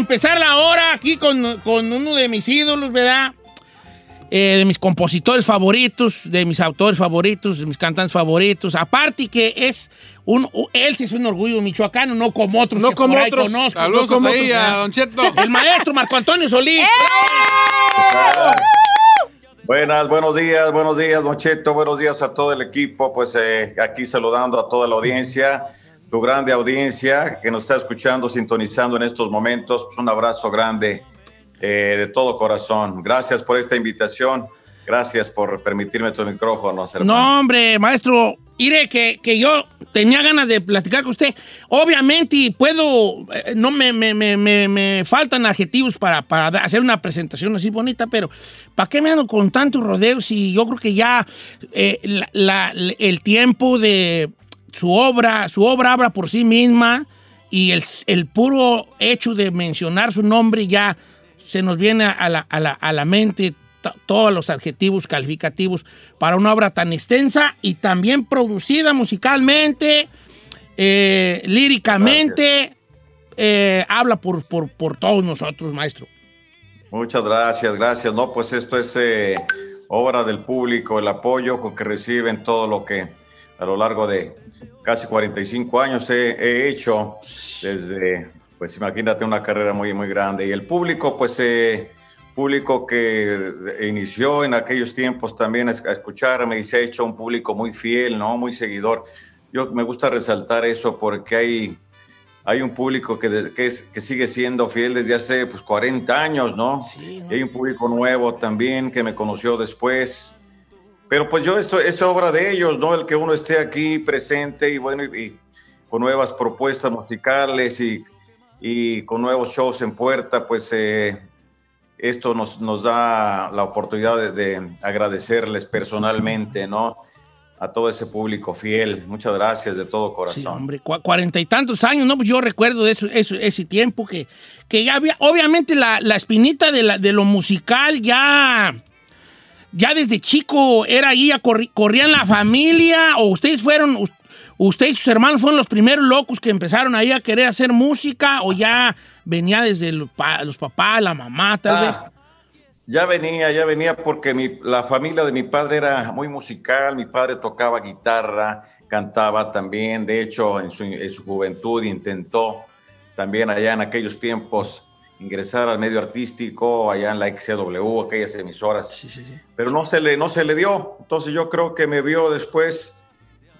empezar la hora aquí con, con uno de mis ídolos, ¿verdad? Eh, de mis compositores favoritos, de mis autores favoritos, de mis cantantes favoritos. Aparte que es un, él sí es un orgullo michoacano, no como otros No que como por ahí otros. conozco. Saludos no como ahí otros, a ¿verdad? Don Cheto. El maestro Marco Antonio Solís. Buenas, buenos días, buenos días, Don Cheto, buenos días a todo el equipo, pues eh, aquí saludando a toda la audiencia, tu grande audiencia que nos está escuchando, sintonizando en estos momentos, un abrazo grande eh, de todo corazón. Gracias por esta invitación, gracias por permitirme tu micrófono, hermano. No, hombre, maestro, mire que, que yo tenía ganas de platicar con usted. Obviamente, y puedo, eh, no me, me- me- me- faltan adjetivos para, para hacer una presentación así bonita, pero ¿para qué me ando con tantos rodeos si yo creo que ya eh, el tiempo de su obra, su obra habla por sí misma y el, el puro hecho de mencionar su nombre ya se nos viene a la, a la- a la mente to- todos los adjetivos calificativos para una obra tan extensa y también producida musicalmente, eh, líricamente, eh, habla por, por, por todos nosotros, maestro. Muchas gracias, gracias. No, pues esto es eh, obra del público, el apoyo con que reciben todo lo que a lo largo de casi 45 años he, he hecho desde, pues imagínate una carrera muy, muy grande. Y el público, pues eh, público que inició en aquellos tiempos también a escucharme y se ha hecho un público muy fiel, ¿no? Muy seguidor. Yo me gusta resaltar eso porque hay hay un público que, de- que, es- que sigue siendo fiel desde hace pues, 40 años, ¿no? Sí, Y hay un público nuevo también que me conoció después. Pero pues yo, eso es obra de ellos, ¿no? El que uno esté aquí presente y bueno, y, y con nuevas propuestas musicales y, y con nuevos shows en puerta, pues eh, esto nos, nos da la oportunidad de, de agradecerles personalmente, ¿no? A todo ese público fiel. Muchas gracias de todo corazón. Sí, hombre, cua- cuarenta y tantos años, ¿no? Pues yo recuerdo eso, eso- ese tiempo que, que ya había, obviamente la, la espinita de, la- de lo musical ya, ya desde chico era ahí, corrían la familia, o ustedes fueron, u- usted y sus hermanos fueron los primeros locos que empezaron ahí a querer hacer música, o ya venía desde los, los papás, la mamá, tal Ah, vez. Ya venía, ya venía porque mi- la familia de mi padre era muy musical, mi padre tocaba guitarra, cantaba también, de hecho en su, en su juventud intentó también allá en aquellos tiempos ingresar al medio artístico, allá en la XCW, aquellas emisoras, Sí, sí, sí. pero no se le, no se le dio, entonces yo creo que me vio después,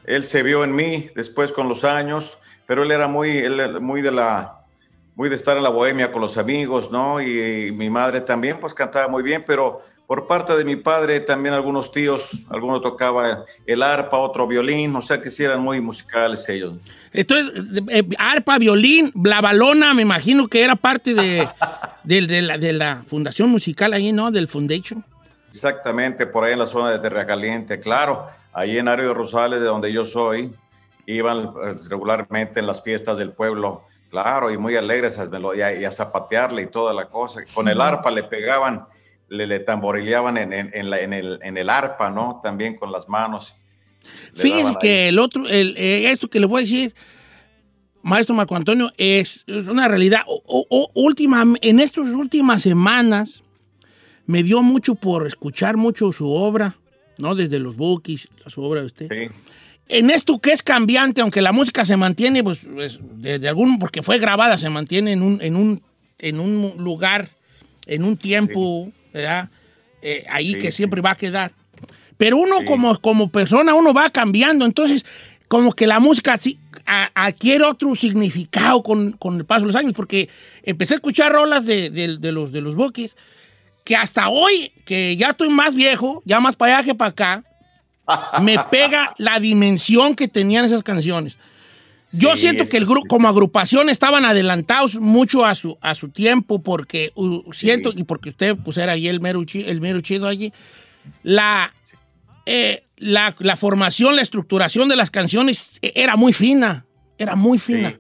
él se vio en mí después con los años, pero él era muy, él muy de la, muy de estar en la bohemia con los amigos, ¿no? Y, mi madre también, pues cantaba muy bien, pero por parte de mi padre también algunos tíos, algunos tocaba el arpa, otro violín, o sea que sí eran muy musicales ellos. Entonces, eh, arpa, violín, la balona, me imagino que era parte de, de- de la, de la fundación musical ahí, ¿no? Del Foundation. Exactamente, por ahí en la zona de Terra Caliente, claro, ahí en Ario de Rosales, de donde yo soy, iban eh, regularmente en las fiestas del pueblo, claro, y muy alegres a melo- y a, y a zapatearle y toda la cosa. Con el arpa le pegaban, le, le tamborileaban en, en- en la- en el, en el arpa, ¿no? También con las manos. Daban que ahí. el otro, el, eh, esto que le voy a decir, maestro Marco Antonio, es, es una realidad. O- o- o- última, en estas últimas semanas me dio mucho por escuchar mucho su obra, ¿no? Desde los bookies, su obra de usted. Sí. En esto que es cambiante, aunque la música se mantiene, pues, pues, desde algún, porque fue grabada, se mantiene en un, en un, en un lugar, en un tiempo, ¿verdad? Eh, ahí Sí, que sí. siempre va a quedar. Pero uno Sí. como, como persona, uno va cambiando, entonces como que la música sí, a- adquiere otro significado con, con el paso de los años, porque empecé a escuchar rolas de, de- de los, de los Bookies, que hasta hoy, que ya estoy más viejo, ya más para allá que para acá, me pega la dimensión que tenían esas canciones. Yo Sí, siento que el grupo, como agrupación, estaban adelantados mucho a su, a su tiempo, porque uh, siento, y porque usted pues era ahí el mero, el mero chido allí, la, eh, la, la formación, la estructuración de las canciones eh, era muy fina, era muy fina. Sí.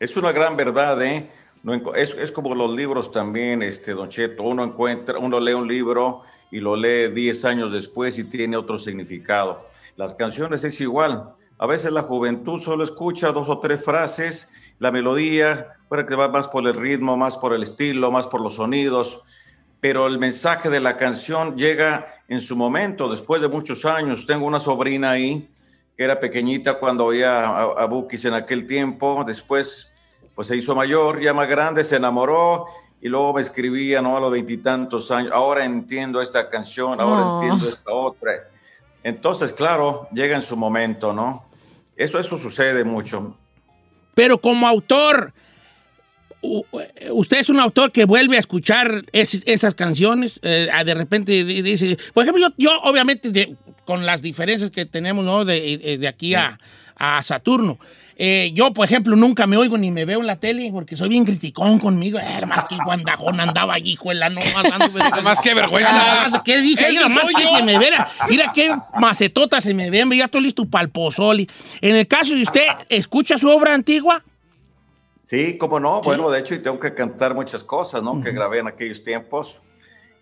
Es una gran verdad, ¿eh? No es, es como los libros también, este, Don Cheto. Uno encuentra, uno lee un libro y lo lee 10 años después y tiene otro significado. Las canciones es igual. A veces la juventud solo escucha dos o tres frases la melodía, puede que va más por el ritmo, más por el estilo, más por los sonidos, pero el mensaje de la canción llega en su momento, después de muchos años. Tengo una sobrina ahí que era pequeñita cuando oía a, a Bukis en aquel tiempo, después pues se hizo mayor, ya más grande, se enamoró y luego me escribía, ¿no? A los veintitantos años, ahora entiendo esta canción, ahora entiendo esta otra. Entonces, claro, llega en su momento, ¿no? Eso, eso sucede mucho. Pero como autor, usted es un autor que vuelve a escuchar esas canciones, eh, de repente dice, por ejemplo, yo, yo obviamente con las diferencias que tenemos ¿no? de, de aquí a, a Saturno, eh, yo, por ejemplo, nunca me oigo ni me veo en la tele porque soy bien criticón conmigo. Era más que guandajón andaba allí, juela, no más más que vergüenza. ¿Qué dije? Mira, más que se me viera. Mira qué macetota se me ven. Ya estoy listo para el pozoli. En el caso de usted, ¿escucha su obra antigua? Sí, cómo no. Bueno, de hecho, y tengo que cantar muchas cosas, ¿no? Que grabé en aquellos tiempos.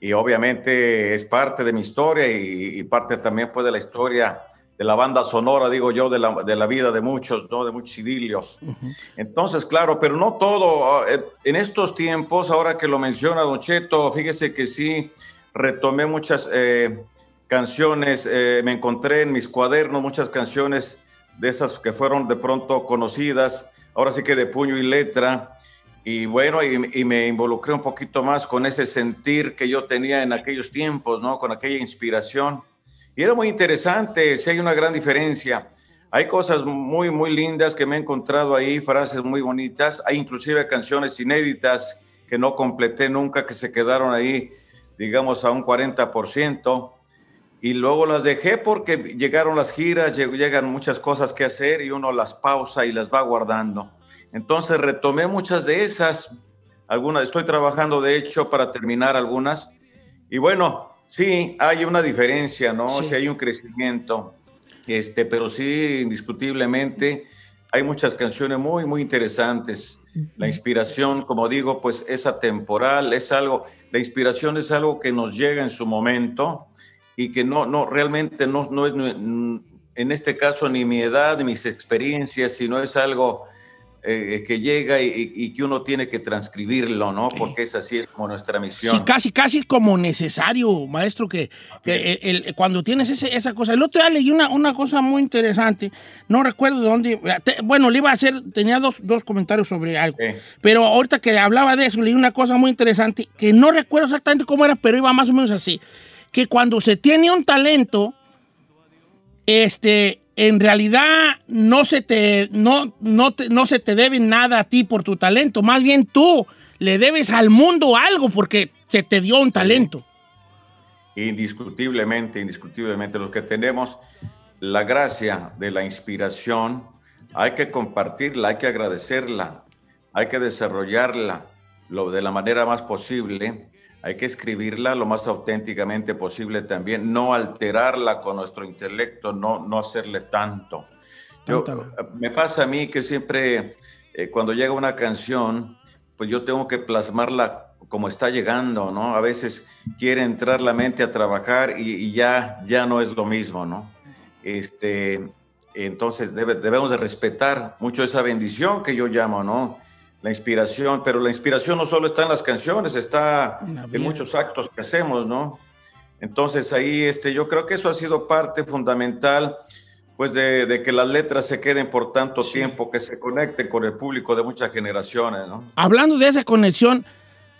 Y obviamente es parte de mi historia y, y parte también, pues, de la historia de la banda sonora, digo yo, de la, de la vida de muchos, ¿no? de muchos idilios. Entonces, claro, pero no todo. Ah, eh, en estos tiempos, ahora que lo menciona Don Cheto, fíjese que sí, retomé muchas eh, canciones, eh, me encontré en mis cuadernos muchas canciones de esas que fueron de pronto conocidas, ahora sí que de puño y letra. Y bueno, y, y me involucré un poquito más con ese sentir que yo tenía en aquellos tiempos, ¿no? Con aquella inspiración. Y era muy interesante, si hay una gran diferencia. Hay cosas muy, muy lindas que me he encontrado ahí, frases muy bonitas. Hay inclusive canciones inéditas que no completé nunca, que se quedaron ahí, digamos, a un 40%. Y luego las dejé porque llegaron las giras, llegan muchas cosas que hacer y uno las pausa y las va guardando. Entonces retomé muchas de esas, algunas, estoy trabajando de hecho para terminar algunas. Y bueno, Sí, hay una diferencia, ¿no? Sí. hay un crecimiento, este, pero sí, indiscutiblemente, hay muchas canciones muy, muy interesantes. La inspiración, como digo, pues es atemporal, es algo, la inspiración es algo que nos llega en su momento y que no, no, realmente no, no es, en este caso, ni mi edad, ni mis experiencias, sino es algo eh, que llega y, que uno tiene que transcribirlo, ¿no? Porque es así es como nuestra misión. Sí, casi, casi como necesario, maestro, que, que cuando tienes esa cosa. El otro día leí una, una cosa muy interesante, no recuerdo de dónde, bueno, le iba a hacer, tenía dos, dos comentarios sobre algo, sí. pero ahorita que hablaba de eso, leí una cosa muy interesante, que no recuerdo exactamente cómo era, pero iba más o menos así, que cuando se tiene un talento, este, en realidad no se te, no, no, te, no se te debe nada a ti por tu talento, más bien tú le debes al mundo algo porque se te dio un talento. Indiscutiblemente, indiscutiblemente, los que tenemos la gracia de la inspiración, hay que compartirla, hay que agradecerla, hay que desarrollarla lo de la manera más posible hay que escribirla lo más auténticamente posible también, no alterarla con nuestro intelecto, no, no hacerle tanto. Yo, me pasa a mí que siempre eh, cuando llega una canción, pues yo tengo que plasmarla como está llegando, ¿no? A veces quiere entrar la mente a trabajar y, y ya, ya no es lo mismo, ¿no? Este, entonces debe, debemos de respetar mucho esa bendición que yo llamo, ¿no? La inspiración, pero la inspiración no solo está en las canciones, está en muchos actos que hacemos, ¿no? Entonces ahí este, yo creo que eso ha sido parte fundamental, pues de, de que las letras se queden por tanto sí. tiempo, que se conecten con el público de muchas generaciones, ¿no? Hablando de esa conexión,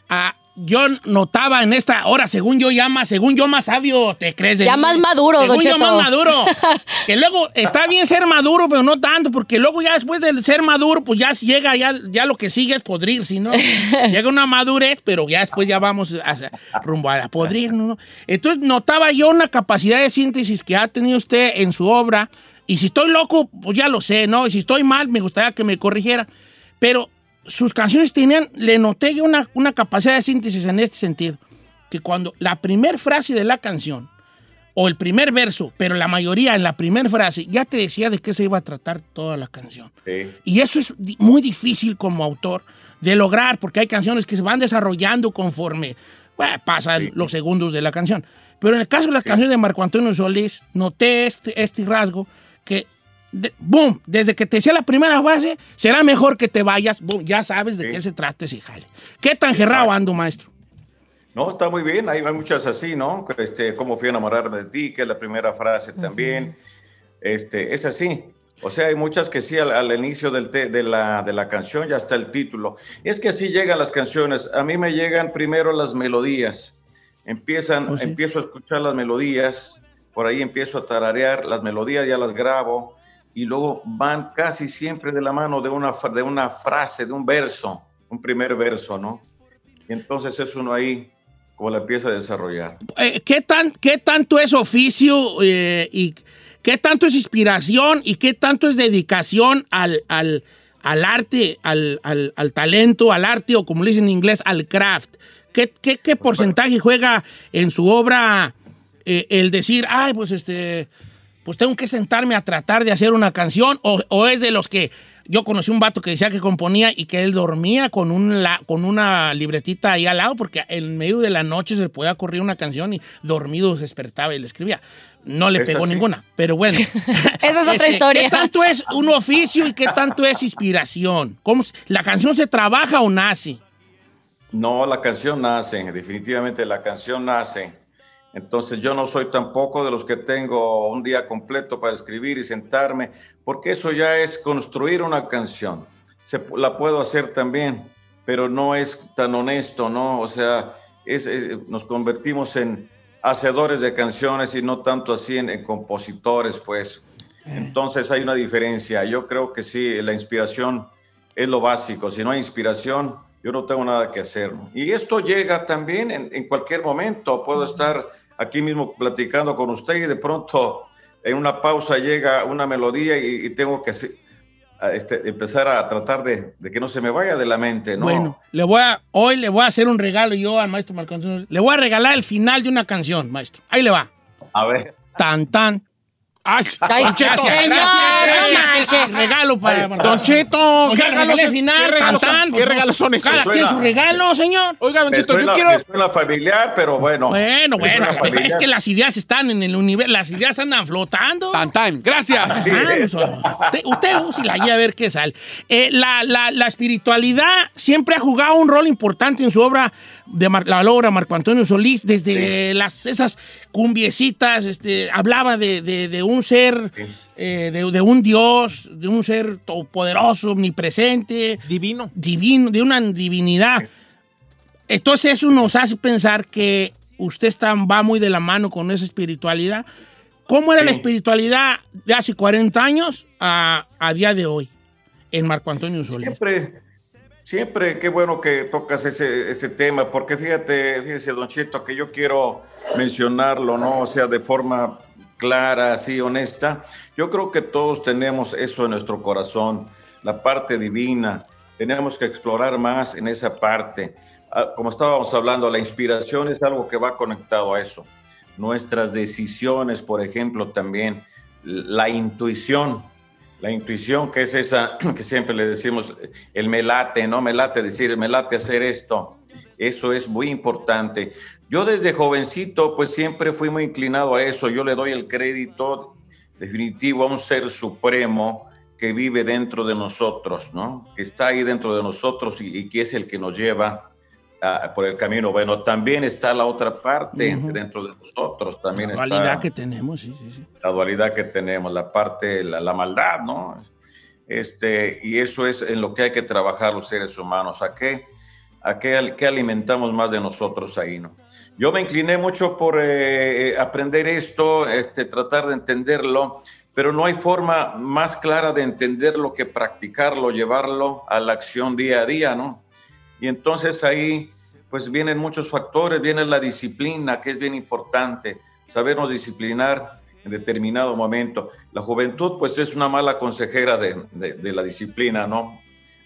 a, yo notaba en esta hora, según yo llama, según yo más sabio, ¿te crees? De ya mí? más maduro, según yo más maduro. que luego está bien ser maduro, pero no tanto, porque luego ya después de ser maduro, pues ya llega, ya, ya lo que sigue es podrir, ¿sí, no? llega una madurez, pero ya después ya vamos a, rumbo a podrir, ¿no? Entonces notaba yo una capacidad de síntesis que ha tenido usted en su obra, y si estoy loco, pues ya lo sé, ¿no? Y si estoy mal, me gustaría que me corrigiera, pero sus canciones tenían, le noté una, una capacidad de síntesis en este sentido, que cuando la primera frase de la canción, o el primer verso, pero la mayoría en la primera frase, ya te decía de qué se iba a tratar toda la canción. Sí. Y eso es muy difícil como autor de lograr, porque hay canciones que se van desarrollando conforme bueno, pasan sí. los segundos de la canción. Pero en el caso de las sí. canciones de Marco Antonio Solís, noté este, este rasgo que boom, desde que te decía la primera fase, será mejor que te vayas, boom, ya sabes de qué se trata ese jale. ¿Qué tan gerrado ando, maestro? No, está muy bien, hay, hay muchas así, ¿no? Este, cómo fui a enamorarme de ti, que es la primera frase también. Este, es así. O sea, hay muchas que sí, al, inicio del de, la, de la canción ya está el título. Es que así llegan las canciones. A mí me llegan primero las melodías. Empiezan, oh, empiezo a escuchar las melodías, por ahí empiezo a tararear, las melodías ya las grabo y luego van casi siempre de la mano de una, de una frase, de un verso, un primer verso, ¿no? Y entonces es uno ahí como la empieza a desarrollar. Eh, ¿qué, tan, ¿Qué tanto es oficio eh, y qué tanto es inspiración y qué tanto es dedicación al, al, al arte, al, al, talento, al arte o como le dicen en inglés, al craft? ¿Qué, qué, qué porcentaje juega en su obra eh, el decir, ay, pues este, pues tengo que sentarme a tratar de hacer una canción? ¿O, o es de los que yo conocí un vato que decía que componía y que él dormía con, un con una libretita ahí al lado porque en medio de la noche se le podía correr una canción y dormido se despertaba y le escribía. No le pegó ninguna, pero bueno. Esa es otra este, historia. ¿Qué tanto es un oficio y qué tanto es inspiración? ¿Cómo, ¿La canción se trabaja o nace? No, la canción nace, definitivamente la canción nace. Entonces yo no soy tampoco de los que tengo un día completo para escribir y sentarme porque eso ya es construir una canción. Se, la puedo hacer también, pero no es tan honesto, ¿no? O sea, es, nos convertimos en hacedores de canciones y no tanto así en, compositores, pues. Eh. Entonces hay una diferencia. Yo creo que sí, la inspiración es lo básico. Si no hay inspiración, yo no tengo nada que hacer. Y esto llega también en, en cualquier momento. Puedo estar aquí mismo platicando con usted y de pronto en una pausa llega una melodía y, tengo que este, empezar a tratar de, que no se me vaya de la mente, ¿no? Bueno, le voy a, hoy le voy a hacer un regalo yo al maestro Marco Le voy a regalar el final de una canción, maestro. Ahí le va. A ver. Tan, tan, Ay, gracias, gracias, gracias. regalo para Don Cheto, ¿qué regalo final? ¿Qué regalos son esos? Cada quien su regalo, señor. Oiga, Don Cheto, yo quiero... la familiar, pero bueno. Bueno, bueno, es que las ideas están en el universo, las ideas andan flotando. Tan, tan, gracias. usted, usted si la guía a ver qué sale. Eh, la, la, la espiritualidad siempre ha jugado un rol importante en su obra de la obra Marco Antonio Solís, desde las, esas cumbiecitas, este, hablaba de, de, un ser, eh, de, un Dios, de un ser todopoderoso, omnipresente. Divino. Divino, de una divinidad. Entonces eso nos hace pensar que usted está, va muy de la mano con esa espiritualidad. ¿Cómo era la espiritualidad de hace 40 años a, a, día de hoy en Marco Antonio Solís? Siempre Siempre, qué bueno que tocas ese, ese tema, porque fíjate, fíjese, Don Chito, que yo quiero mencionarlo, ¿no? O sea, de forma clara, así, honesta. Yo creo que todos tenemos eso en nuestro corazón, la parte divina. Tenemos que explorar más en esa parte. Ah, como estábamos hablando, la inspiración es algo que va conectado a eso. Nuestras decisiones, por ejemplo, también. La intuición, la intuición, que es esa que siempre le decimos, el me late, ¿no? Me late decir, me late hacer esto. Eso es muy importante. Yo desde jovencito, pues siempre fui muy inclinado a eso. Yo le doy el crédito definitivo a un ser supremo que vive dentro de nosotros, ¿no? Que está ahí dentro de nosotros y, que es el que nos lleva por el camino. Bueno, también está la otra parte dentro de nosotros. También la dualidad que tenemos, sí, sí, sí. La dualidad que tenemos, la parte, la, la, maldad, ¿no? Este, y eso es en lo que hay que trabajar los seres humanos. ¿A qué, a qué, qué alimentamos más de nosotros ahí, no? Yo me incliné mucho por eh, eh, aprender esto, este, tratar de entenderlo, pero no hay forma más clara de entenderlo que practicarlo, llevarlo a la acción día a día, ¿no? Y entonces ahí pues vienen muchos factores, viene la disciplina, que es bien importante, sabernos disciplinar en determinado momento. La juventud pues es una mala consejera de, de, la disciplina, ¿no?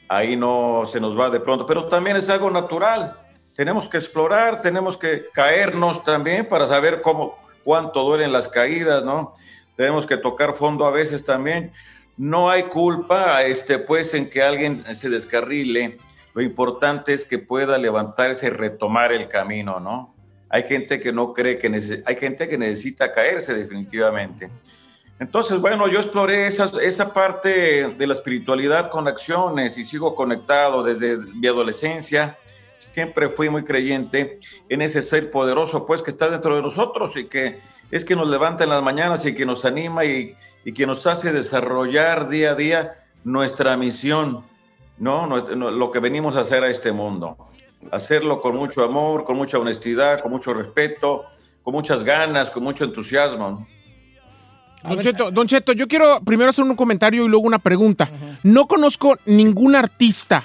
Ahí no se nos va de pronto, pero también es algo natural. Tenemos que explorar, tenemos que caernos también para saber cómo, cuánto duelen las caídas, ¿no? Tenemos que tocar fondo a veces también. No hay culpa, este, pues, en que alguien se descarrile lo importante es que pueda levantarse y retomar el camino, ¿no? Hay gente que no cree que hay gente que necesita caerse definitivamente. Entonces, bueno, yo exploré esa, esa parte de la espiritualidad con acciones y sigo conectado desde mi adolescencia. Siempre fui muy creyente en ese ser poderoso, pues, que está dentro de nosotros y que es que nos levanta en las mañanas y que nos anima y, y que nos hace desarrollar día a día nuestra misión, ¿no? Lo que venimos a hacer a este mundo. Hacerlo con mucho amor, con mucha honestidad, con mucho respeto, con muchas ganas, con mucho entusiasmo. Don Cheto, yo quiero primero hacer un comentario y luego una pregunta. No conozco ningún artista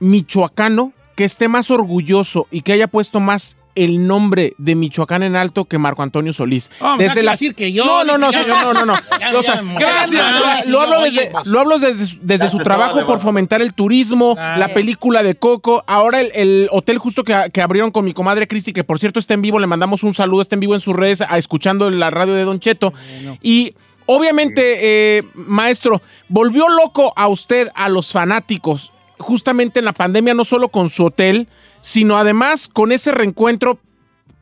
michoacano que esté más orgulloso y que haya puesto más el nombre de Michoacán en alto que Marco Antonio Solís. desde la decir que yo. No, no, no, no, no, no. Gracias. Lo hablo desde, lo hablo desde, desde su trabajo por fomentar el turismo, la película de Coco, ahora el, hotel justo que, que, abrieron con mi comadre Cristi, que por cierto está en vivo, le mandamos un saludo, está en vivo en sus redes, a, escuchando la radio de Don Cheto. Y obviamente, eh, maestro, volvió loco a usted, a los fanáticos, justamente en la pandemia, no solo con su hotel, sino además con ese reencuentro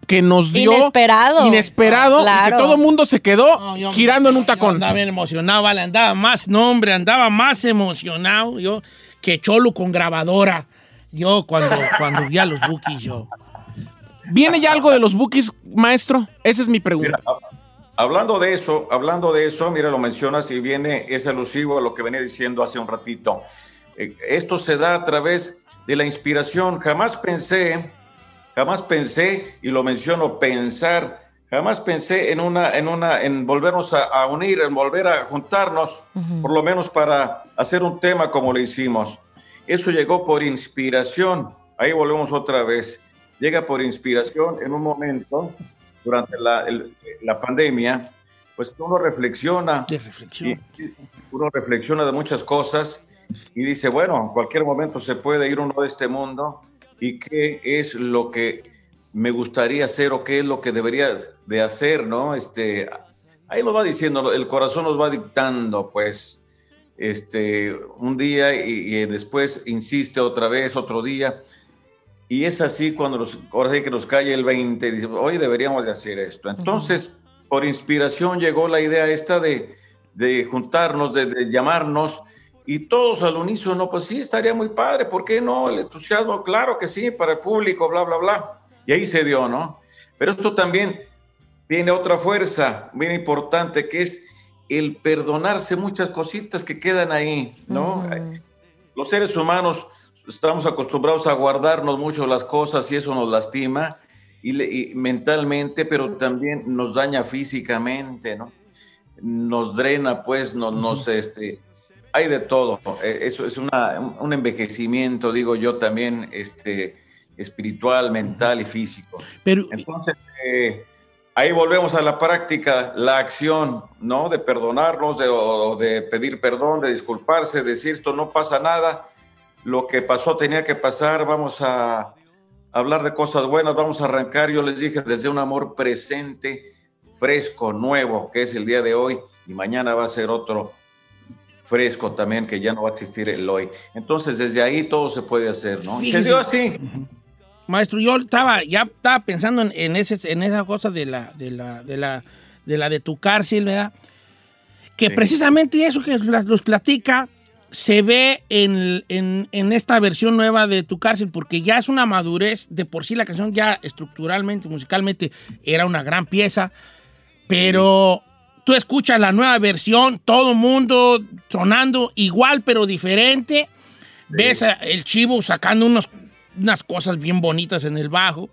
que nos dio inesperado, inesperado y que todo el mundo se quedó girando en un tacón. andaba bien emocionado, vale, andaba más, no hombre, andaba más emocionado yo que Cholo con grabadora. Yo cuando, cuando vi a los Bookies, yo. ¿Viene ya algo de los Bookies, maestro? Esa es mi pregunta. hablando de eso, hablando de eso, mira, lo mencionas y viene, es alusivo a lo que venía diciendo hace un ratito. Eh, esto se da a través de la inspiración. Jamás pensé, jamás pensé, y lo menciono, pensar, jamás pensé en una, en una, en volvernos a, unir, en volver a juntarnos, por lo menos para hacer un tema como lo hicimos. Eso llegó por inspiración. Ahí volvemos otra vez. Llega por inspiración en un momento durante la, la pandemia, pues uno reflexiona. Reflexión. uno reflexiona de muchas cosas y dice, bueno, en cualquier momento se puede ir uno de este mundo y qué es lo que me gustaría hacer o qué es lo que debería de hacer, ¿no? Este, ahí lo va diciendo, el corazón nos va dictando, pues, este, un día y, después insiste otra vez, otro día. Y es así cuando nos, ahora sí que nos cae el 20, dice, hoy deberíamos de hacer esto. Entonces, por inspiración llegó la idea esta de, de juntarnos, de, de llamarnos y todos al unísono, pues sí, estaría muy padre, ¿por qué no? El entusiasmo, claro que sí, para el público, bla, bla, bla. Y ahí se dio, ¿no? Pero esto también tiene otra fuerza muy importante, que es el perdonarse muchas cositas que quedan ahí, ¿no? Los seres humanos estamos acostumbrados a guardarnos mucho las cosas y eso nos lastima y, mentalmente, pero también nos daña físicamente, ¿no? Nos drena, pues, nos, nos este, hay de todo. Eh, eso es un envejecimiento, digo yo, también este, espiritual, mental y físico. Pero, Entonces, eh, ahí volvemos a la práctica, la acción, ¿no? De perdonarnos, de, de pedir perdón, de disculparse, decir esto no pasa nada, lo que pasó tenía que pasar, vamos a hablar de cosas buenas, vamos a arrancar, yo les dije, desde un amor presente, fresco, nuevo, que es el día de hoy, y mañana va a ser otro fresco también, que ya no va a existir el hoy. Entonces, desde ahí todo se puede hacer, ¿no? se dio así. Maestro, yo estaba, ya estaba pensando en, ese, en esa cosa de la, de la, de la, de la de tu cárcel, ¿verdad? Que precisamente eso que los platica se ve en, en, esta versión nueva de Tu cárcel, porque ya es una madurez, de por sí la canción ya estructuralmente, musicalmente, era una gran pieza, pero tú escuchas la nueva versión, todo mundo sonando igual pero diferente. Ves el chivo sacando unos, unas cosas bien bonitas en el bajo.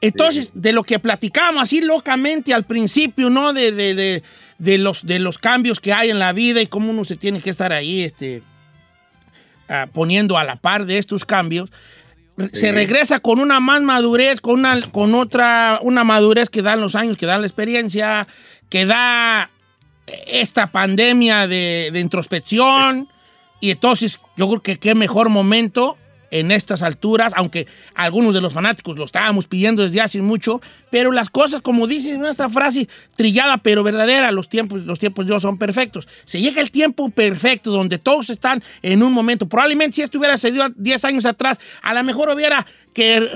Entonces, de lo que platicábamos así locamente al principio, ¿no? De, de, los, de los cambios que hay en la vida y cómo uno se tiene que estar ahí este, ah, poniendo a la par de estos cambios. Se regresa con una más madurez, con, una, con otra, una madurez que dan los años, que dan la experiencia, que da esta pandemia de, introspección. Y entonces yo creo que qué mejor momento en estas alturas, aunque algunos de los fanáticos lo estábamos pidiendo desde hace mucho, pero las cosas, como dice esta frase trillada pero verdadera, los tiempos, los tiempos de Dios son perfectos. Se llega el tiempo perfecto donde todos están en un momento. Probablemente si esto hubiera sucedido 10 años atrás, a lo mejor hubiera que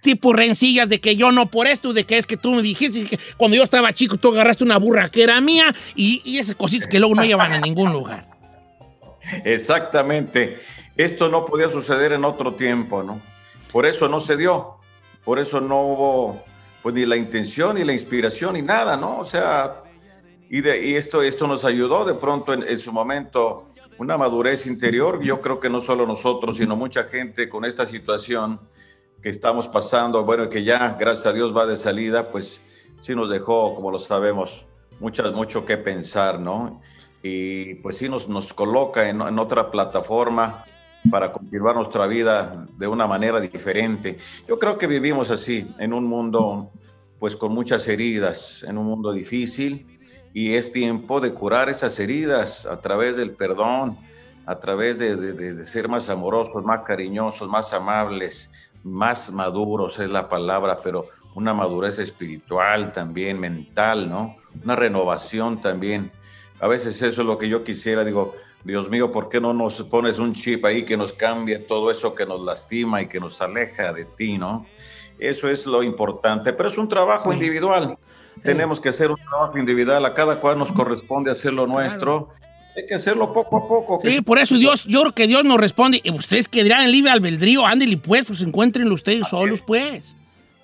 tipo rencillas de que yo no por esto, de que es que tú me dijiste que cuando yo estaba chico tú agarraste una burra que era mía y, y esas cositas que luego no llevan a ningún lugar. Exactamente. Esto no podía suceder en otro tiempo, ¿no? Por eso no se dio. Por eso no hubo pues ni la intención ni la inspiración ni nada, ¿no? O sea, y, de, y esto, esto nos ayudó de pronto en, su momento una madurez interior. Yo creo que no solo nosotros, sino mucha gente con esta situación que estamos pasando, bueno, que ya, gracias a Dios, va de salida, pues sí nos dejó, como lo sabemos, mucho, mucho que pensar, ¿no? Y pues sí nos, nos coloca en, en otra plataforma para continuar nuestra vida de una manera diferente. Yo creo que vivimos así, en un mundo pues con muchas heridas, en un mundo difícil, y es tiempo de curar esas heridas a través del perdón, a través de, de, ser más amorosos, más cariñosos, más amables, más maduros es la palabra, pero una madurez espiritual también, mental, ¿no? Una renovación también. A veces eso es lo que yo quisiera, digo, Dios mío, ¿por qué no nos pones un chip ahí que nos cambie todo eso que nos lastima y que nos aleja de ti, ¿no? Eso es lo importante, pero es un trabajo individual. Tenemos que hacer un trabajo individual, a cada cual nos corresponde hacer lo nuestro. Hay que hacerlo poco a poco. Sí, por eso Dios, yo creo que Dios nos responde. Ustedes que dirán en libre albedrío, ándele pues, pues encuéntrenlo ustedes Así solos, es. pues.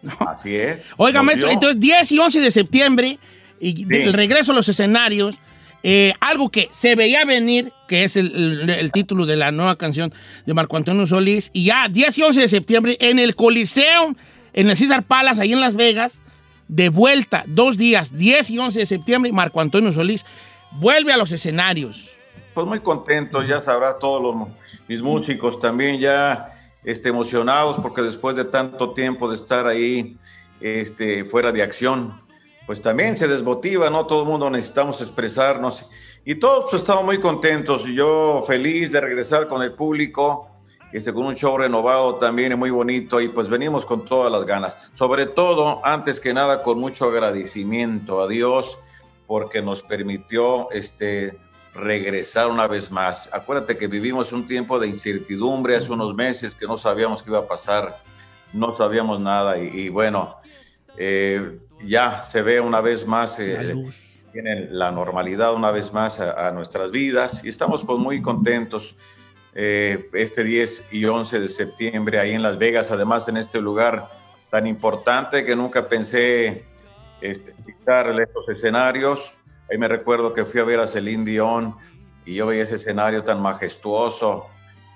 ¿No? Así es. Oiga, maestro, entonces 10 y 11 de septiembre, y sí. el regreso a los escenarios, eh, algo que se veía venir, que es el, título de la nueva canción de Marco Antonio Solís, y ya 10 y 11 de septiembre en el Coliseo, en el César Palace, ahí en Las Vegas, de vuelta, dos días, 10 y 11 de septiembre, Marco Antonio Solís vuelve a los escenarios. Pues muy contento, ya sabrá todos los, mis músicos también ya este, emocionados porque después de tanto tiempo de estar ahí este, fuera de acción, pues también se desmotiva, ¿no? Todo el mundo necesitamos expresarnos y todos estamos muy contentos. Yo feliz de regresar con el público, este, con un show renovado también muy bonito y pues venimos con todas las ganas. Sobre todo, antes que nada, con mucho agradecimiento a Dios porque nos permitió este, regresar una vez más. Acuérdate que vivimos un tiempo de incertidumbre hace unos meses que no sabíamos qué iba a pasar, no sabíamos nada y, y bueno, eh, ya se ve una vez más, eh, tienen la normalidad una vez más a, a, nuestras vidas y estamos pues muy contentos eh, este 10 y 11 de septiembre ahí en Las Vegas, además en este lugar tan importante que nunca pensé este, pisar estos escenarios. Ahí me recuerdo que fui a ver a Celine Dion y yo veía ese escenario tan majestuoso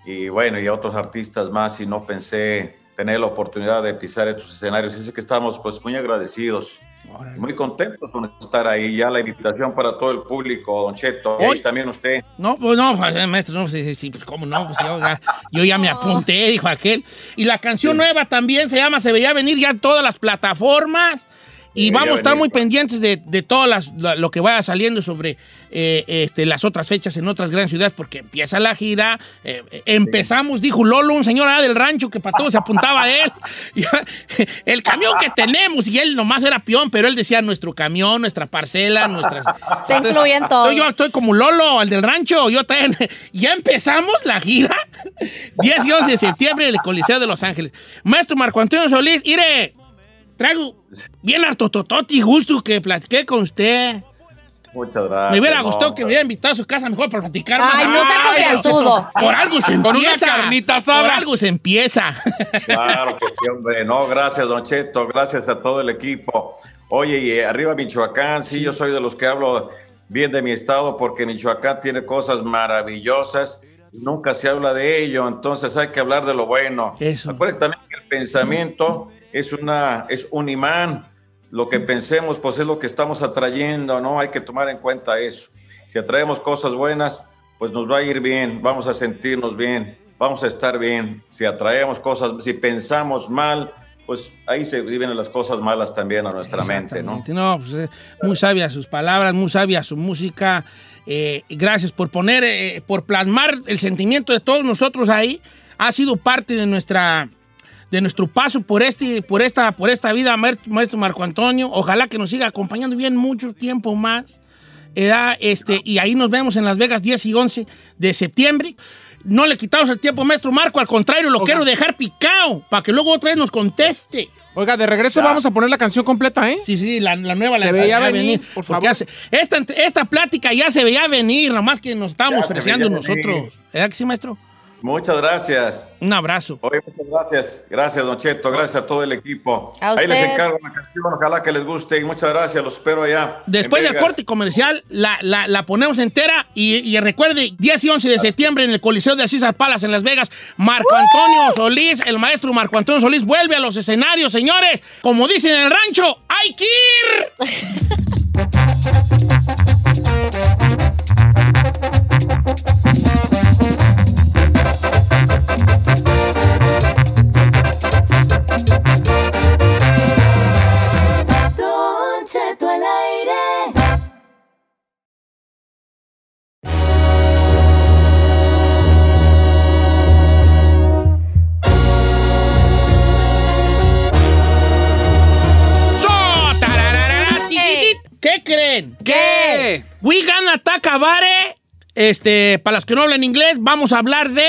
y bueno, y a otros artistas más y no pensé tener la oportunidad de pisar estos escenarios. Así que estamos pues muy agradecidos, Órale. muy contentos con estar ahí. Ya la invitación para todo el público, Don Cheto, y también usted. No, pues no, maestro, no, sí, sí, pues cómo no, pues yo ya, yo ya me apunté, dijo aquel. Y la canción sí. nueva también se llama Se veía venir ya en todas las plataformas. Y vamos a estar muy pendientes de, de todo las, lo que vaya saliendo sobre eh, este, las otras fechas en otras grandes ciudades, porque empieza la gira. Eh, empezamos, sí. dijo Lolo, un señor del rancho que para todo se apuntaba a él. el camión que tenemos, y él nomás era peón, pero él decía nuestro camión, nuestra parcela, nuestras. Se incluyen todos. Yo estoy como Lolo, el del rancho. Yo también. Ya empezamos la gira. 10 y 11 de septiembre en el Coliseo de Los Ángeles. Maestro Marco Antonio Solís, ire traigo bien harto tototi gusto que platiqué con usted. Muchas gracias. Me hubiera no, gustado que me hubiera invitado a su casa mejor para platicar más. Ay, no sea confianzudo. Por algo se Con empieza. una carnita. Por algo se empieza. Claro que sí, hombre. No, gracias, Don Cheto. Gracias a todo el equipo. Oye, y arriba Michoacán, sí, sí, yo soy de los que hablo bien de mi estado porque Michoacán tiene cosas maravillosas. Nunca se habla de ello, entonces hay que hablar de lo bueno. Eso. Acuérdense también que el pensamiento es, una, es un imán. Lo que pensemos, pues es lo que estamos atrayendo, ¿no? Hay que tomar en cuenta eso. Si atraemos cosas buenas, pues nos va a ir bien, vamos a sentirnos bien, vamos a estar bien. Si atraemos cosas, si pensamos mal, pues ahí se viven las cosas malas también a nuestra mente, ¿no? No, pues, eh, muy sabias sus palabras, muy sabia su música. Eh, gracias por poner, eh, por plasmar el sentimiento de todos nosotros ahí ha sido parte de nuestra de nuestro paso por este por esta por esta vida maestro Marco Antonio. Ojalá que nos siga acompañando bien mucho tiempo más. Era, este, y ahí nos vemos en Las Vegas 10 y 11 de septiembre. No le quitamos el tiempo, maestro Marco, al contrario, lo quiero dejar picado para que luego otra vez nos conteste. Oiga, de regreso vamos a poner la canción completa, ¿eh? Sí, sí, la, nueva se la veía venir, por favor. esta, esta plática ya se veía venir, nada más que nos estábamos ofreciendo nosotros. ¿Verdad que sí, maestro? Muchas gracias. Un abrazo. Oye, muchas gracias. Gracias, Don Cheto. Gracias a todo el equipo. Ahí les encargo una canción. Ojalá que les guste. Y muchas gracias. Los espero allá. Después del corte comercial, la, la, ponemos entera. Y, y, recuerde, 10 y 11 de septiembre en el Coliseo de Asís Palas en Las Vegas, Marco Antonio Solís, el maestro Marco Antonio Solís, vuelve a los escenarios, señores. Como dicen en el rancho, ¡hay que ir! ¿Qué creen? ¿Qué? We gonna Takabare. Este, para los que no hablan inglés, vamos a hablar de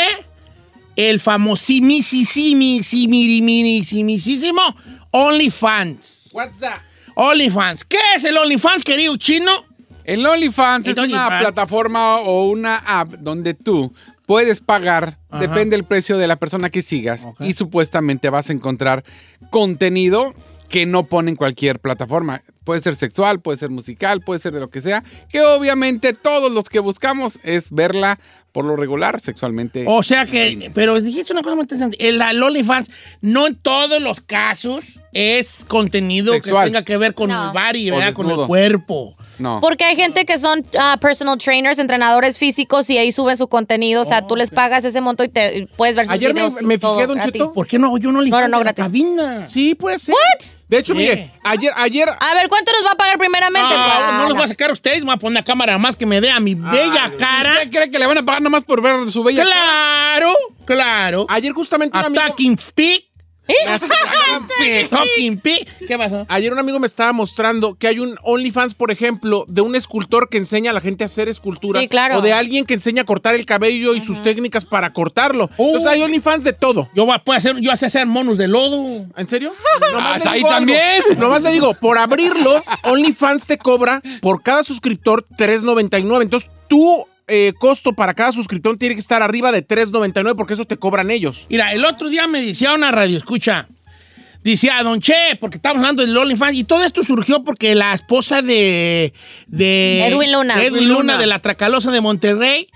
el famosísimo OnlyFans. What's that? OnlyFans. ¿Qué es el OnlyFans, querido chino? El OnlyFans es una plataforma o una app donde tú puedes pagar, depende del precio de la persona que sigas, y supuestamente vas a encontrar contenido que no pone en cualquier plataforma. Puede ser sexual, puede ser musical, puede ser de lo que sea, que obviamente todos los que buscamos es verla por lo regular sexualmente. O sea que, pero dijiste una cosa muy interesante, el, OnlyFans no en todos los casos es contenido que tenga que ver con el body, con el cuerpo. No. Porque hay gente que son ah, personal trainers, entrenadores físicos y ahí suben su contenido. o sea, tú les pagas ese monto y te puedes ver sus Ayer me, me fijé, Don Cheto. ¿Por qué no? Yo no le No, no, no, cabina. Sí, puede ser. ¿What? De hecho, mire, ayer, ayer. A ver, ¿cuánto nos va a pagar primeramente? No, no los voy a sacar a ustedes, me voy a poner una cámara más que me dé a mi bella cara. ¿Usted cree que le van a pagar nomás por ver su bella cara? Claro, claro. Ayer justamente un Attacking Speak ¿Eh? ¿Qué pasó? Ayer un amigo me estaba mostrando que hay un OnlyFans, por ejemplo, de un escultor que enseña a la gente a hacer esculturas. claro. O de alguien que enseña a cortar el cabello y sus técnicas para cortarlo. Entonces hay OnlyFans de todo. Yo voy a hacer, yo hacer monos de lodo. ¿En serio? Ah, ahí también. Nomás le digo, por abrirlo, OnlyFans te cobra por cada suscriptor $3.99. Entonces tú eh, costo para cada suscriptor tiene que estar arriba de 3.99 porque eso te cobran ellos. Mira, el otro día me decía una radio, escucha, decía Don Che, porque estamos hablando del OnlyFans, y todo esto surgió porque la esposa de, de Edwin Luna. Edwin Luna, de la Tracalosa de Monterrey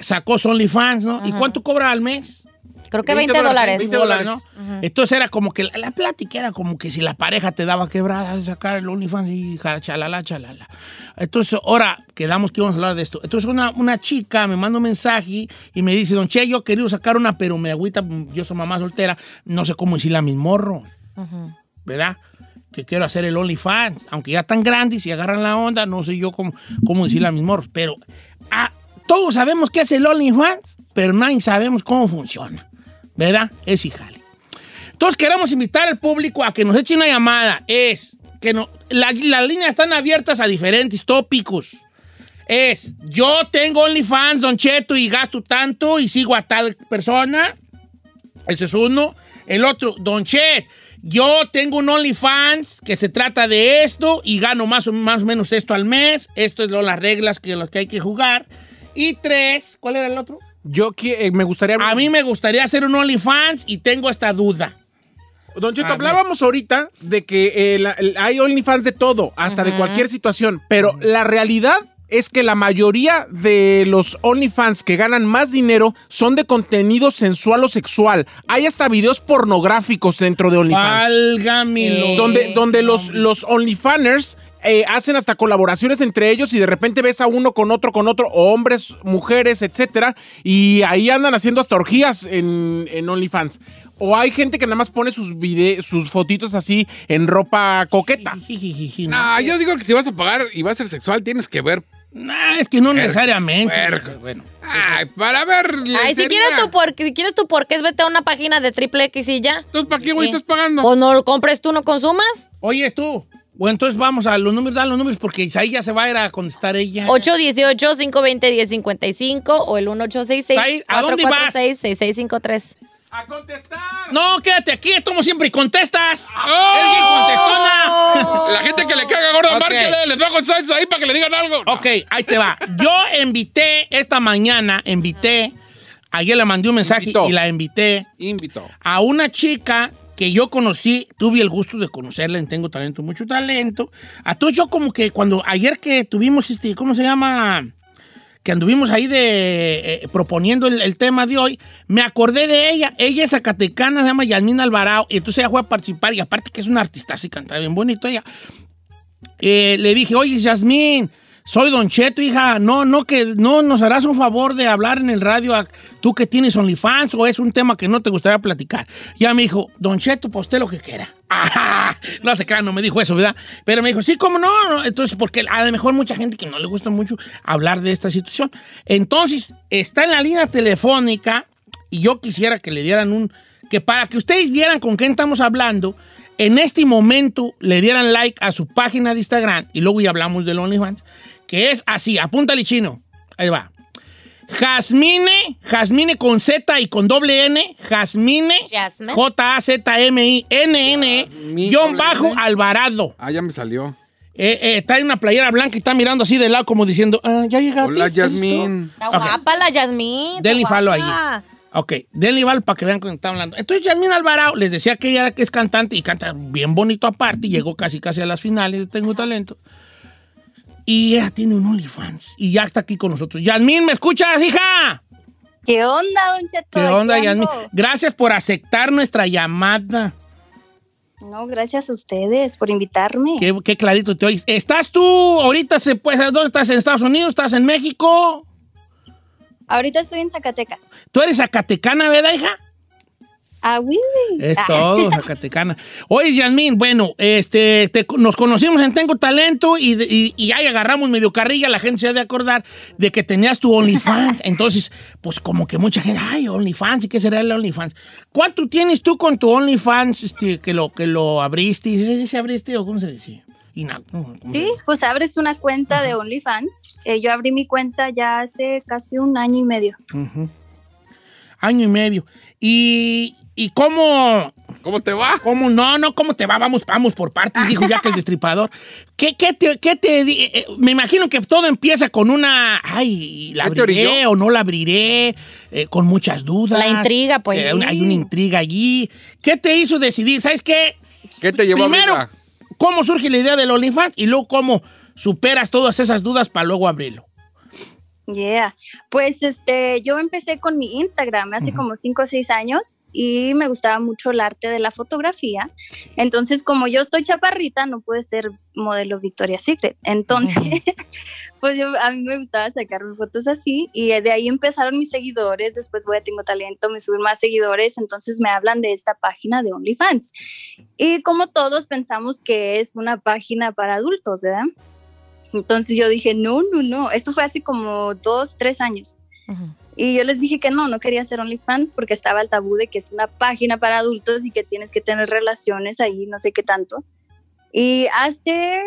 sacó su OnlyFans, ¿no? ¿Y cuánto cobra al mes? Creo que 20, dólares. 20 dólares, ¿no? Entonces era como que la, plática era como que si la pareja te daba quebrada de sacar el OnlyFans y chalala, chalala. Entonces, ahora quedamos que íbamos a hablar de esto. Entonces, una, una chica me manda un mensaje y me dice, Don Che, yo querido sacar una, pero me agüita, yo soy mamá soltera, no sé cómo decirle a mis morros. ¿Verdad? Que quiero hacer el OnlyFans, aunque ya tan grandes y agarran la onda, no sé yo cómo, cómo decirle a mis morros. Pero ah, todos sabemos qué es el OnlyFans, pero nadie sabemos cómo funciona. ¿Verdad? Es hijale. Entonces queremos invitar al público a que nos eche una llamada. Es que no, las líneas están abiertas a diferentes tópicos. Es, yo tengo OnlyFans, Don Cheto, y gasto tanto y sigo a tal persona. Ese es uno. El otro, Don Chet, yo tengo un OnlyFans que se trata de esto y gano más o, más o menos esto al mes. Esto es lo, las reglas que, las que hay que jugar. Y tres, ¿cuál era el otro? Yo eh, me gustaría... A mí me gustaría hacer un OnlyFans y tengo esta duda. Don Cheto, hablábamos ahorita de que eh, hay OnlyFans de todo, hasta de cualquier situación, pero la realidad es que la mayoría de los OnlyFans que ganan más dinero son de contenido sensual o sexual. Hay hasta videos pornográficos dentro de OnlyFans. Válgame. Donde, donde los, los OnlyFanners eh, hacen hasta colaboraciones entre ellos y de repente ves a uno con otro, con otro, hombres, mujeres, etcétera, y ahí andan haciendo hasta orgías en, en OnlyFans. O hay gente que nada más pone sus sus fotitos así en ropa coqueta. Ah, yo digo que si vas a pagar y va a ser sexual, tienes que ver No, es que no necesariamente. Bueno. Ay, para ver. Ay, si quieres, tu por, si quieres tu por qué, vete a una página de triple X y ya. Entonces, ¿para qué, güey, estás pagando? O no lo compres tú, no consumas. Oye, tú. Bueno, entonces vamos a los números, dan los números porque ahí ya se va a ir a contestar ella. 818-520-1055 o el 1866 ¿A dónde vas? 6653 ¡A contestar! No, quédate aquí, como siempre, y contestas. ¡Oh! ¡Es bien contestona! La gente que le caga gordo, Ok. márquele, les va a contestar ahí para que le digan algo. Ok, ahí te va. Yo invité esta mañana, invité, ayer le mandé un mensaje Invitó. y la invité Invito. a una chica que yo conocí, tuve el gusto de conocerla en Tengo Talento, mucho talento. A todos yo como que cuando ayer que tuvimos este, ¿cómo se llama? Que anduvimos ahí de eh, proponiendo el, tema de hoy, me acordé de ella. Ella es zacatecana, se llama Yasmín Alvarado, y entonces ella fue a participar, y aparte que es una artista, así canta bien bonito ella. Eh, le dije, oye, Yasmín, soy Don Cheto, hija, no, no, que no nos harás un favor de hablar en el radio, a- tú que tienes OnlyFans, o es un tema que no te gustaría platicar. Ya me dijo, Don Cheto, pues usted lo que quiera. No se crean, no me dijo eso, ¿verdad? Pero me dijo, sí, ¿cómo? No, Entonces, porque a lo mejor mucha gente que no le gusta mucho hablar de esta situación. Entonces, está en la línea telefónica y yo quisiera que le dieran un, que para que ustedes vieran con quién estamos hablando, en este momento le dieran like a su página de Instagram y luego ya hablamos del OnlyFans, que es así, apúntale chino, ahí va. Jasmine, Jasmine con Z y con doble N, Jasmine, Jasmine. J-A-Z-M-I-N-N, Jasmine, guion doble bajo N. Alvarado. Ah, ya me salió. Eh, eh, está en una playera blanca y está mirando así de lado como diciendo, ah, ya llegaste. Hola, ¿listo?" Yasmín. Está Ok. guapa la Yasmín. está Denle follow ahí. Ok, denle val para que vean con quién está hablando. Entonces, Yasmín Alvarado les decía que ella es cantante y canta bien bonito aparte. y Llegó casi casi a las finales de Tengo Talento. Y ella tiene un OnlyFans. Y ya está aquí con nosotros. Yasmín, ¿me escuchas, hija? ¿Qué onda, Don Cheto? ¿Qué onda. Yasmín? Gracias por aceptar nuestra llamada. No, gracias a ustedes por invitarme. Qué, qué clarito te oyes. ¿Estás tú ahorita, se puede saber dónde estás? ¿En Estados Unidos? ¿Estás en México? Ahorita estoy en Zacatecas. ¿Tú eres zacatecana, verdad, hija? Ah, oui, oui. Es Ah. todo, Zacatecana. Oye, Yasmín, bueno, este, te- nos conocimos en Tengo Talento y, y, y ahí agarramos medio carrilla, la gente se ha de acordar de que tenías tu OnlyFans. Entonces, pues como que mucha gente, ay, OnlyFans, ¿y qué será el OnlyFans? ¿Cuánto tienes tú con tu OnlyFans este, que, lo, que lo abriste? ¿Se dice abriste o cómo se dice? Y nada, ¿cómo se Sí, pues abres una cuenta de OnlyFans. Eh, yo abrí mi cuenta ya hace casi un año y medio. Ujú. Año y medio. ¿Y, y cómo, ¿Cómo te va? ¿Cómo no? No, ¿cómo te va? Vamos, vamos por partes, dijo Jack el Destripador. ¿Qué, qué te, qué te di- eh, eh, me imagino que todo empieza con una, ay, ¿la ¿Qué te abriré o no la abriré? Eh, con muchas dudas. La intriga, pues, Eh, hay una intriga allí. ¿Qué te hizo decidir? ¿Sabes qué? ¿Qué te llevó a Primero, abrirla? ¿cómo surge la idea del OnlyFans? Y luego, ¿cómo superas todas esas dudas para luego abrirlo? Yeah. Pues este, yo empecé con mi Instagram hace como 5 o 6 años y me gustaba mucho el arte de la fotografía. Entonces, como yo estoy chaparrita, no pude ser modelo Victoria's Secret. Entonces, pues yo, a mí me gustaba sacarme fotos así y de ahí empezaron mis seguidores. Después voy a Tengo Talento, me suben más seguidores. Entonces me hablan de esta página de OnlyFans. Y como todos pensamos que es una página para adultos, ¿verdad? Entonces yo dije, no, no, no. Esto fue hace como dos, tres años. Ujú. Y yo les dije que no, no quería hacer OnlyFans porque estaba el tabú de que es una página para adultos y que tienes que tener relaciones ahí, no sé qué tanto. Y hace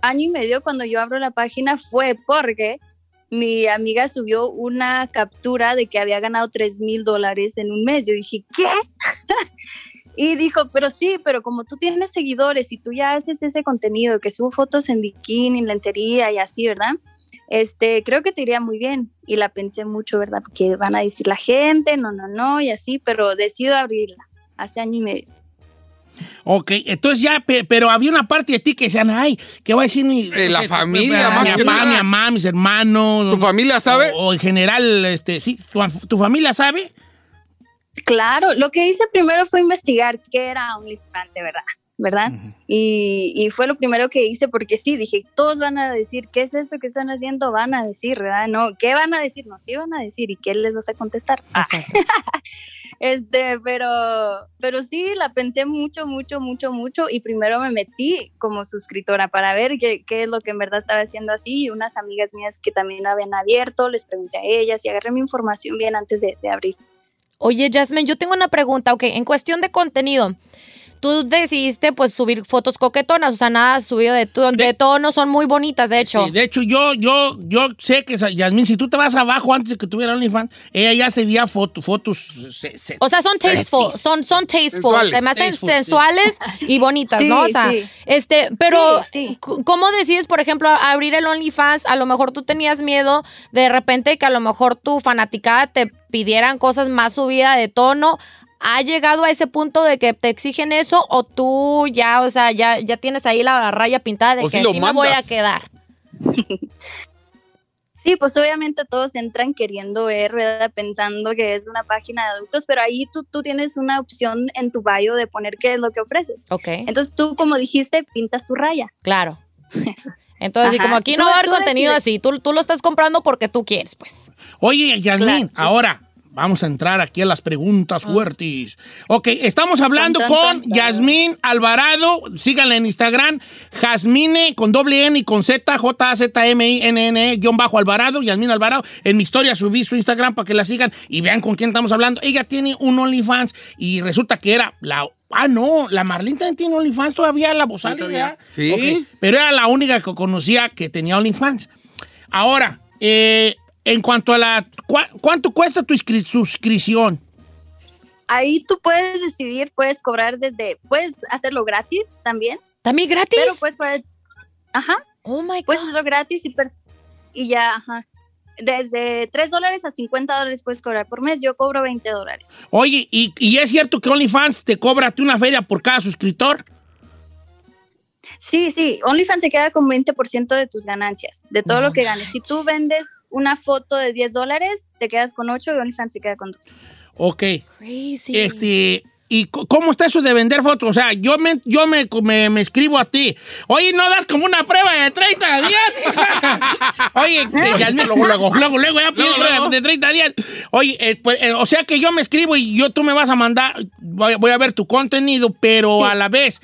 año y medio cuando yo abro la página fue porque mi amiga subió una captura de que había ganado 3 mil dólares en un mes. Yo dije, ¿qué? y dijo, pero sí, pero como tú tienes seguidores y tú ya haces ese contenido, que subo fotos en bikini, en lencería y así, ¿verdad? este, creo que te iría muy bien. Y la pensé mucho, ¿verdad? Porque van a decir la gente, no, no, no, y así, pero decido abrirla hace año y medio. Ok, entonces ya, pe- pero había una parte de ti que decían, ay, ¿qué va a decir mi... Eh, la familia, mi más que papá, nada. mi mamá, mis hermanos. ¿Tu familia sabe? O, o en general, este, sí, ¿tu, tu familia sabe? Claro, lo que hice primero fue investigar qué era OnlyFans, de verdad. ¿verdad? y, y, fue lo primero que hice porque sí, dije, todos van a decir, ¿qué es eso que están haciendo? Van a decir, ¿verdad? No, ¿qué van a decir? No, sí van a decir, ¿y qué les vas a contestar? Ah. Este, pero, pero sí, la pensé mucho, mucho, mucho, mucho y primero me metí como suscriptora para ver qué, qué, es lo que en verdad estaba haciendo así y unas amigas mías que también habían abierto, les pregunté a ellas y agarré mi información bien antes de, de abrir. Oye, Jasmine, yo tengo una pregunta, ok, en cuestión de contenido, tú decidiste pues subir fotos coquetonas, o sea, nada subido de, tu, de, tono, son muy bonitas, de hecho. Sí, de hecho, yo, yo, yo sé que, Yasmin, si tú te vas abajo antes de que tuviera OnlyFans, ella ya se veía foto, fotos. Se, se, o sea, son tasteful, son, son tasteful, además sensuales y bonitas, ¿no? O sea, este, pero, ¿cómo decides, por ejemplo, abrir el OnlyFans? A lo mejor tú tenías miedo de repente que a lo mejor tu fanaticada te pidieran cosas más subidas de tono ¿Ha llegado a ese punto de que te exigen eso o tú ya, o sea, ya, ya tienes ahí la raya pintada de que aquí me voy a quedar? Sí, pues obviamente todos entran queriendo ver, ¿verdad? Pensando que es una página de adultos, pero ahí tú, tú tienes una opción en tu bio de poner qué es lo que ofreces. Ok. Entonces tú, como dijiste, pintas tu raya. Claro. Entonces, y como aquí no va a haber contenido así, tú, tú lo estás comprando porque tú quieres, pues. Oye, Yasmin, ahora, Vamos a entrar aquí a las preguntas ah. fuertes. Ok, estamos hablando con Yasmín Alvarado. Síganla en Instagram. Jasmine con doble N y con Z, J-Z-M-I-N-N, guion bajo Alvarado. Yasmín Alvarado. En mi historia subí su Instagram para que la sigan y vean con quién estamos hablando. Ella tiene un OnlyFans y resulta que era la Ah, no, la Marlene también tiene OnlyFans todavía, la voz Sí. Pero era la única que conocía que tenía OnlyFans. Ahora, eh, en cuanto a la... ¿Cuánto cuesta tu suscripción? Ahí tú puedes decidir, puedes cobrar desde... Puedes hacerlo gratis también. ¿También gratis? Pero puedes cobrar... Ajá. Oh, my God. Puedes hacerlo gratis y, y ya, ajá. Desde 3 dólares a 50 dólares puedes cobrar por mes. Yo cobro 20 dólares. Oye, ¿y, ¿y es cierto que OnlyFans te cobra una feria por cada suscriptor? Sí, sí, OnlyFans se queda con 20% de tus ganancias, de todo lo que ganes. Si tú vendes una foto de 10 dólares, te quedas con 8 y OnlyFans se queda con 2. Ok. Este, ¿Y cómo está eso de vender fotos? O sea, yo me, yo me, me, escribo a ti. Oye, ¿no das como una prueba de 30 días? Oye, ya, luego, luego, luego, luego, ya pido prueba de 30 días. Oye, eh, pues, eh, o sea que yo me escribo y yo tú me vas a mandar, voy, voy a ver tu contenido, pero a la vez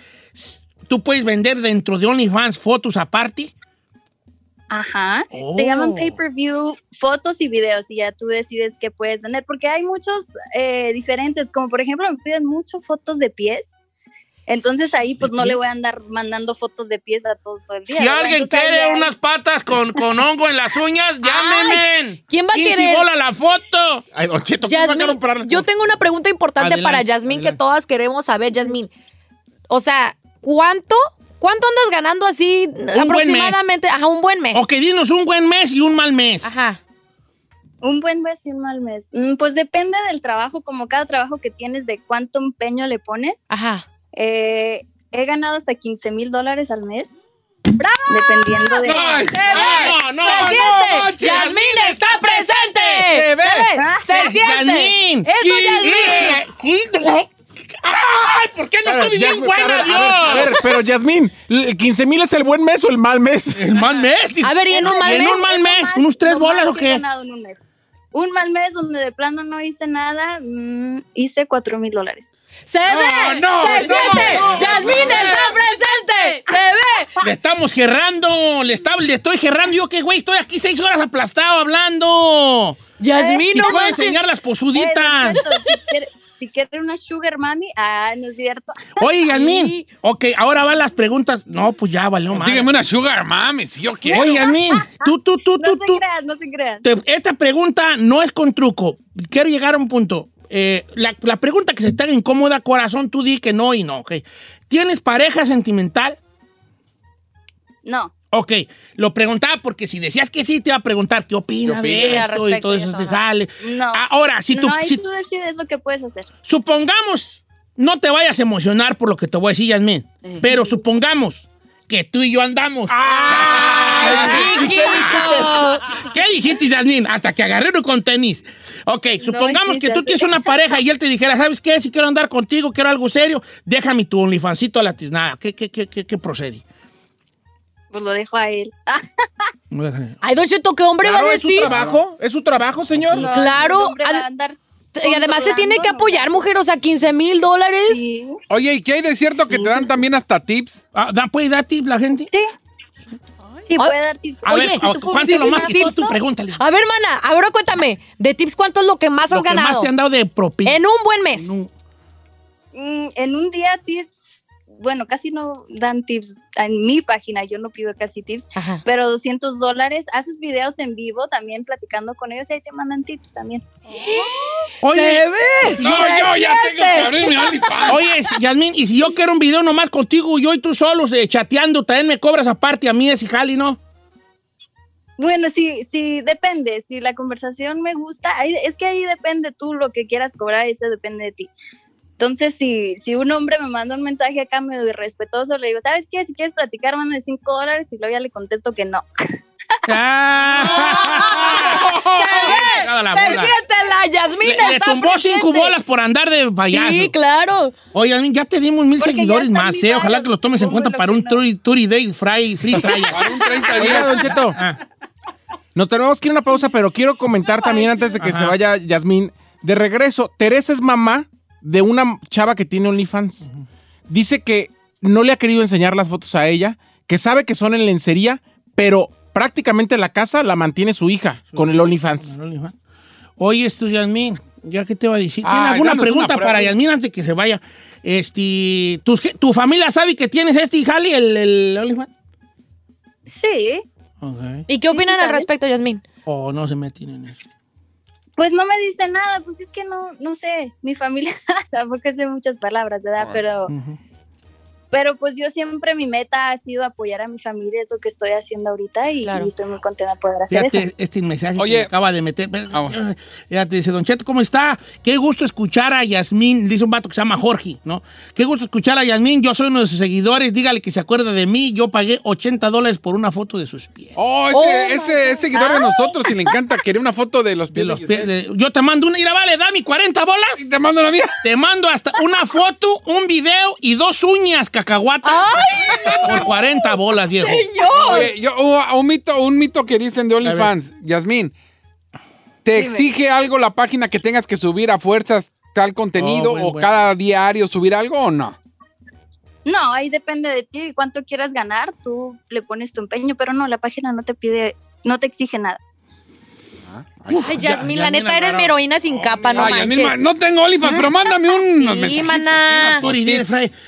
tú puedes vender dentro de OnlyFans fotos aparte. Ajá. Se llaman oh. pay-per-view, fotos y videos, y ya tú decides qué puedes vender, porque hay muchos eh, diferentes, como por ejemplo me piden mucho fotos de pies. Entonces ahí pues no le voy a andar mandando fotos de pies a todos todo el día. Si alguien quiere unas patas con, con, hongo en las uñas, llámenme. ¿Quién va a querer? Si bola la foto? Ay, Don Cheto, yo tengo una pregunta importante para Yasmín que todas queremos saber, Yasmín. O sea, ¿Cuánto? ¿Cuánto andas ganando así aproximadamente? Ajá, un buen mes. Ok, dinos un buen mes y un mal mes. Ajá. Un buen mes y un mal mes. Mm, pues depende del trabajo, como cada trabajo que tienes, de cuánto empeño le pones. Ajá. Eh, he ganado hasta 15 mil dólares al mes. ¡Bravo! Dependiendo de. ¡No! ¡No! ¡No! ¡Se siente! ¡Yasmín está presente! ¡Se ve! ¡Se siente! ¡Yasmín! ¡Eso, Yasmín! ¡Ay! ¿Por qué no estoy bien buena, Dios? A ver, pero Yasmín, ¿el 15 mil es el buen mes o el mal mes? El mal mes. A ver, ¿y en un mal mes? En un mal mes, unos tres bolas o qué? un, mal mes donde de plano no hice nada, mm, hice cuatro mil dólares. ¡Se ve! No, ¡Se siente! ¡Yasmín está presente! ¡Se ve! Le estamos gerrando, le, está, le estoy gerrando. Yo qué güey, estoy aquí seis horas aplastado hablando. Yasmín, no voy a enseñar las posuditas. Eh, si quiere una sugar mami, ah, no es cierto. Oye, Yasmín, ok, ahora van las preguntas. No, pues ya valió más. Dígame una sugar mami, si yo quiero. Oye, Yasmín, tú, tú, tú, tú. No se crean, no se crean. esta pregunta no es con truco. Quiero llegar a un punto. Eh, la, pregunta que se te haga incómoda, corazón, tú di que no y no, ok. ¿Tienes pareja sentimental? No. Ok, lo preguntaba porque si decías que sí, te iba a preguntar qué opina de esto y todo eso, te sale. No. Ahora, si tú. No, si, tú decides lo que puedes hacer. Supongamos, no te vayas a emocionar por lo que te voy a decir, Yasmin, pero supongamos que tú y yo andamos. ¡Ay, ¿Qué dijiste, Yasmín? Hasta que agarré uno con tenis. Ok, supongamos que tú tienes una pareja y él te dijera, ¿sabes qué? Si quiero andar contigo, quiero algo serio, déjame tu OnlyFansito a la tiznada. ¿Qué, qué, qué, qué, qué procede? Pues lo dejo a él. Ay, Don Cheto, ¿qué hombre va a ¿Es su decir? trabajo? ¿Es su trabajo, señor? No, Claro, el hombre va ad- a andar Y además se tiene que controlando, apoyar, mujer, o sea, 15 mil dólares. Sí. Oye, ¿y qué hay de cierto que te dan también hasta tips? Ah, ¿da- ¿Puede dar tips la gente? Sí. Sí, puede dar tips. A Oye, ver, ¿tú ¿cuánto es lo más que tú, tú foto? pregúntale? A ver, mana, ahora cuéntame, de tips, ¿cuánto es lo que más Lo has que ganado? más te han dado de propina. En un buen mes. En un- Mm, en un día tips, bueno, casi no dan tips en mi página, yo no pido casi tips, Ajá. pero 200 dólares, haces videos en vivo también platicando con ellos y ahí te mandan tips también. Oye, si No, yo- yo ya tengo que abrir mi OnlyFans. Oye, si- Yasmín, y si yo quiero un video nomás contigo, yo y tú solos eh, chateando, también me cobras aparte a mí ese jali, ¿no? Bueno, sí, sí, depende. Si la conversación me gusta, es que ahí depende tú lo que quieras cobrar, eso depende de ti. Entonces, si, si un hombre me manda un mensaje acá medio irrespetuoso, le digo, ¿sabes qué? Si quieres platicar, mándame 5 dólares y luego ya le contesto que no. Ah. La ¡Se bola. siente la Yasmín! Le, le tumbó cinco presente. bolas por andar de payaso. Sí, claro. Oye, Yasmín, ya te dimos mil Porque seguidores más, ¿eh? Ojalá que lo tomes en cuenta para un no. 30 30 day fry, free trial. Para un 30 Oiga, días. Don Cheto, Ah. nos tenemos que ir a una pausa, pero quiero comentar también antes de que Ajá. se vaya Yasmín. De regreso, Teresa es mamá de una chava que tiene OnlyFans. Dice que no le ha querido enseñar las fotos a ella, que sabe que son en lencería, pero prácticamente la casa la mantiene su hija con el OnlyFans. Oye, esto, Yasmín, ya que te va a decir. ¿Tiene Ay, alguna pregunta para. Yasmín antes de que se vaya? Este, ¿tu, ¿Tu familia sabe que tienes este jali, el, el OnlyFans? Sí, Ok. ¿Y qué opinan sí al respecto, Yasmín? O no se meten en eso. Pues no me dice nada, pues es que no, no sé, mi familia tampoco sé muchas palabras, ¿verdad? Pero, Ujú. Pero pues yo siempre mi meta ha sido apoyar a mi familia, es lo que estoy haciendo ahorita y, Claro. y estoy muy contenta de poder hacer eso. Este mensaje Oye. que acaba de meter. Ya te dice, Don Cheto, ¿cómo está? Qué gusto escuchar a Yasmín. Dice un vato que se llama Jorge, ¿no? Qué gusto escuchar a Yasmín. Yo soy uno de sus seguidores. Dígale que se acuerda de mí. Yo pagué 80 dólares por una foto de sus pies. Oh, ese, Oh, ese es seguidor de nosotros y le encanta. Quería una foto de los pies de los pies de- yo te mando una. Mira, vale, dame 40 bolas. Y te mando la mía. Te mando hasta una foto, un video y dos uñas cacahuatas. Por 40 bolas, viejo. Oye, yo, uh, un, mito, un mito que dicen de OnlyFans, Yasmín, ¿te exige algo la página que tengas que subir a fuerzas tal contenido Oh, buen, o buen. cada diario subir algo o no? No, ahí depende de ti, cuánto quieras ganar, tú le pones tu empeño, pero no, la página no te pide, no te exige nada. Ay, Yasmín, la Yasmín neta eres mi heroína sin capa, no Ay, manches. No tengo OnlyFans, pero mándame un Sí, mensaje. maná.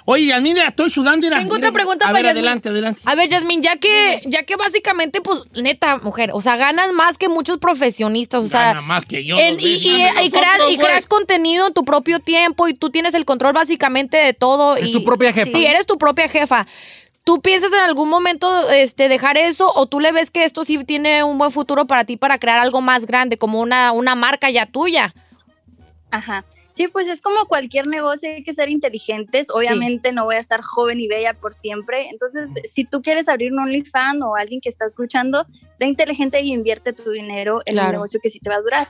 Oye, Yasmín, estoy sudando. Mira, Tengo otra pregunta a para Yasmín. adelante, adelante. A ver, Yasmín, ya que, ya que básicamente, pues, neta, mujer, o sea, ganas más que muchos profesionistas, o sea, Gana más que yo. dos y, veces. y- Nosotros, y creas, y güey. creas contenido en tu propio tiempo y tú tienes el control básicamente de todo. Es y- su propia jefa. Sí, eres tu propia jefa. ¿Tú piensas en algún momento este, dejar eso o tú le ves que esto sí tiene un buen futuro para ti para crear algo más grande, como una, una marca ya tuya? Ajá. Sí, pues es como cualquier negocio, hay que ser inteligentes. Obviamente no voy a estar joven y bella por siempre. Entonces, si tú quieres abrir un OnlyFans o alguien que está escuchando, sé inteligente y invierte tu dinero en Claro. un negocio que sí te va a durar.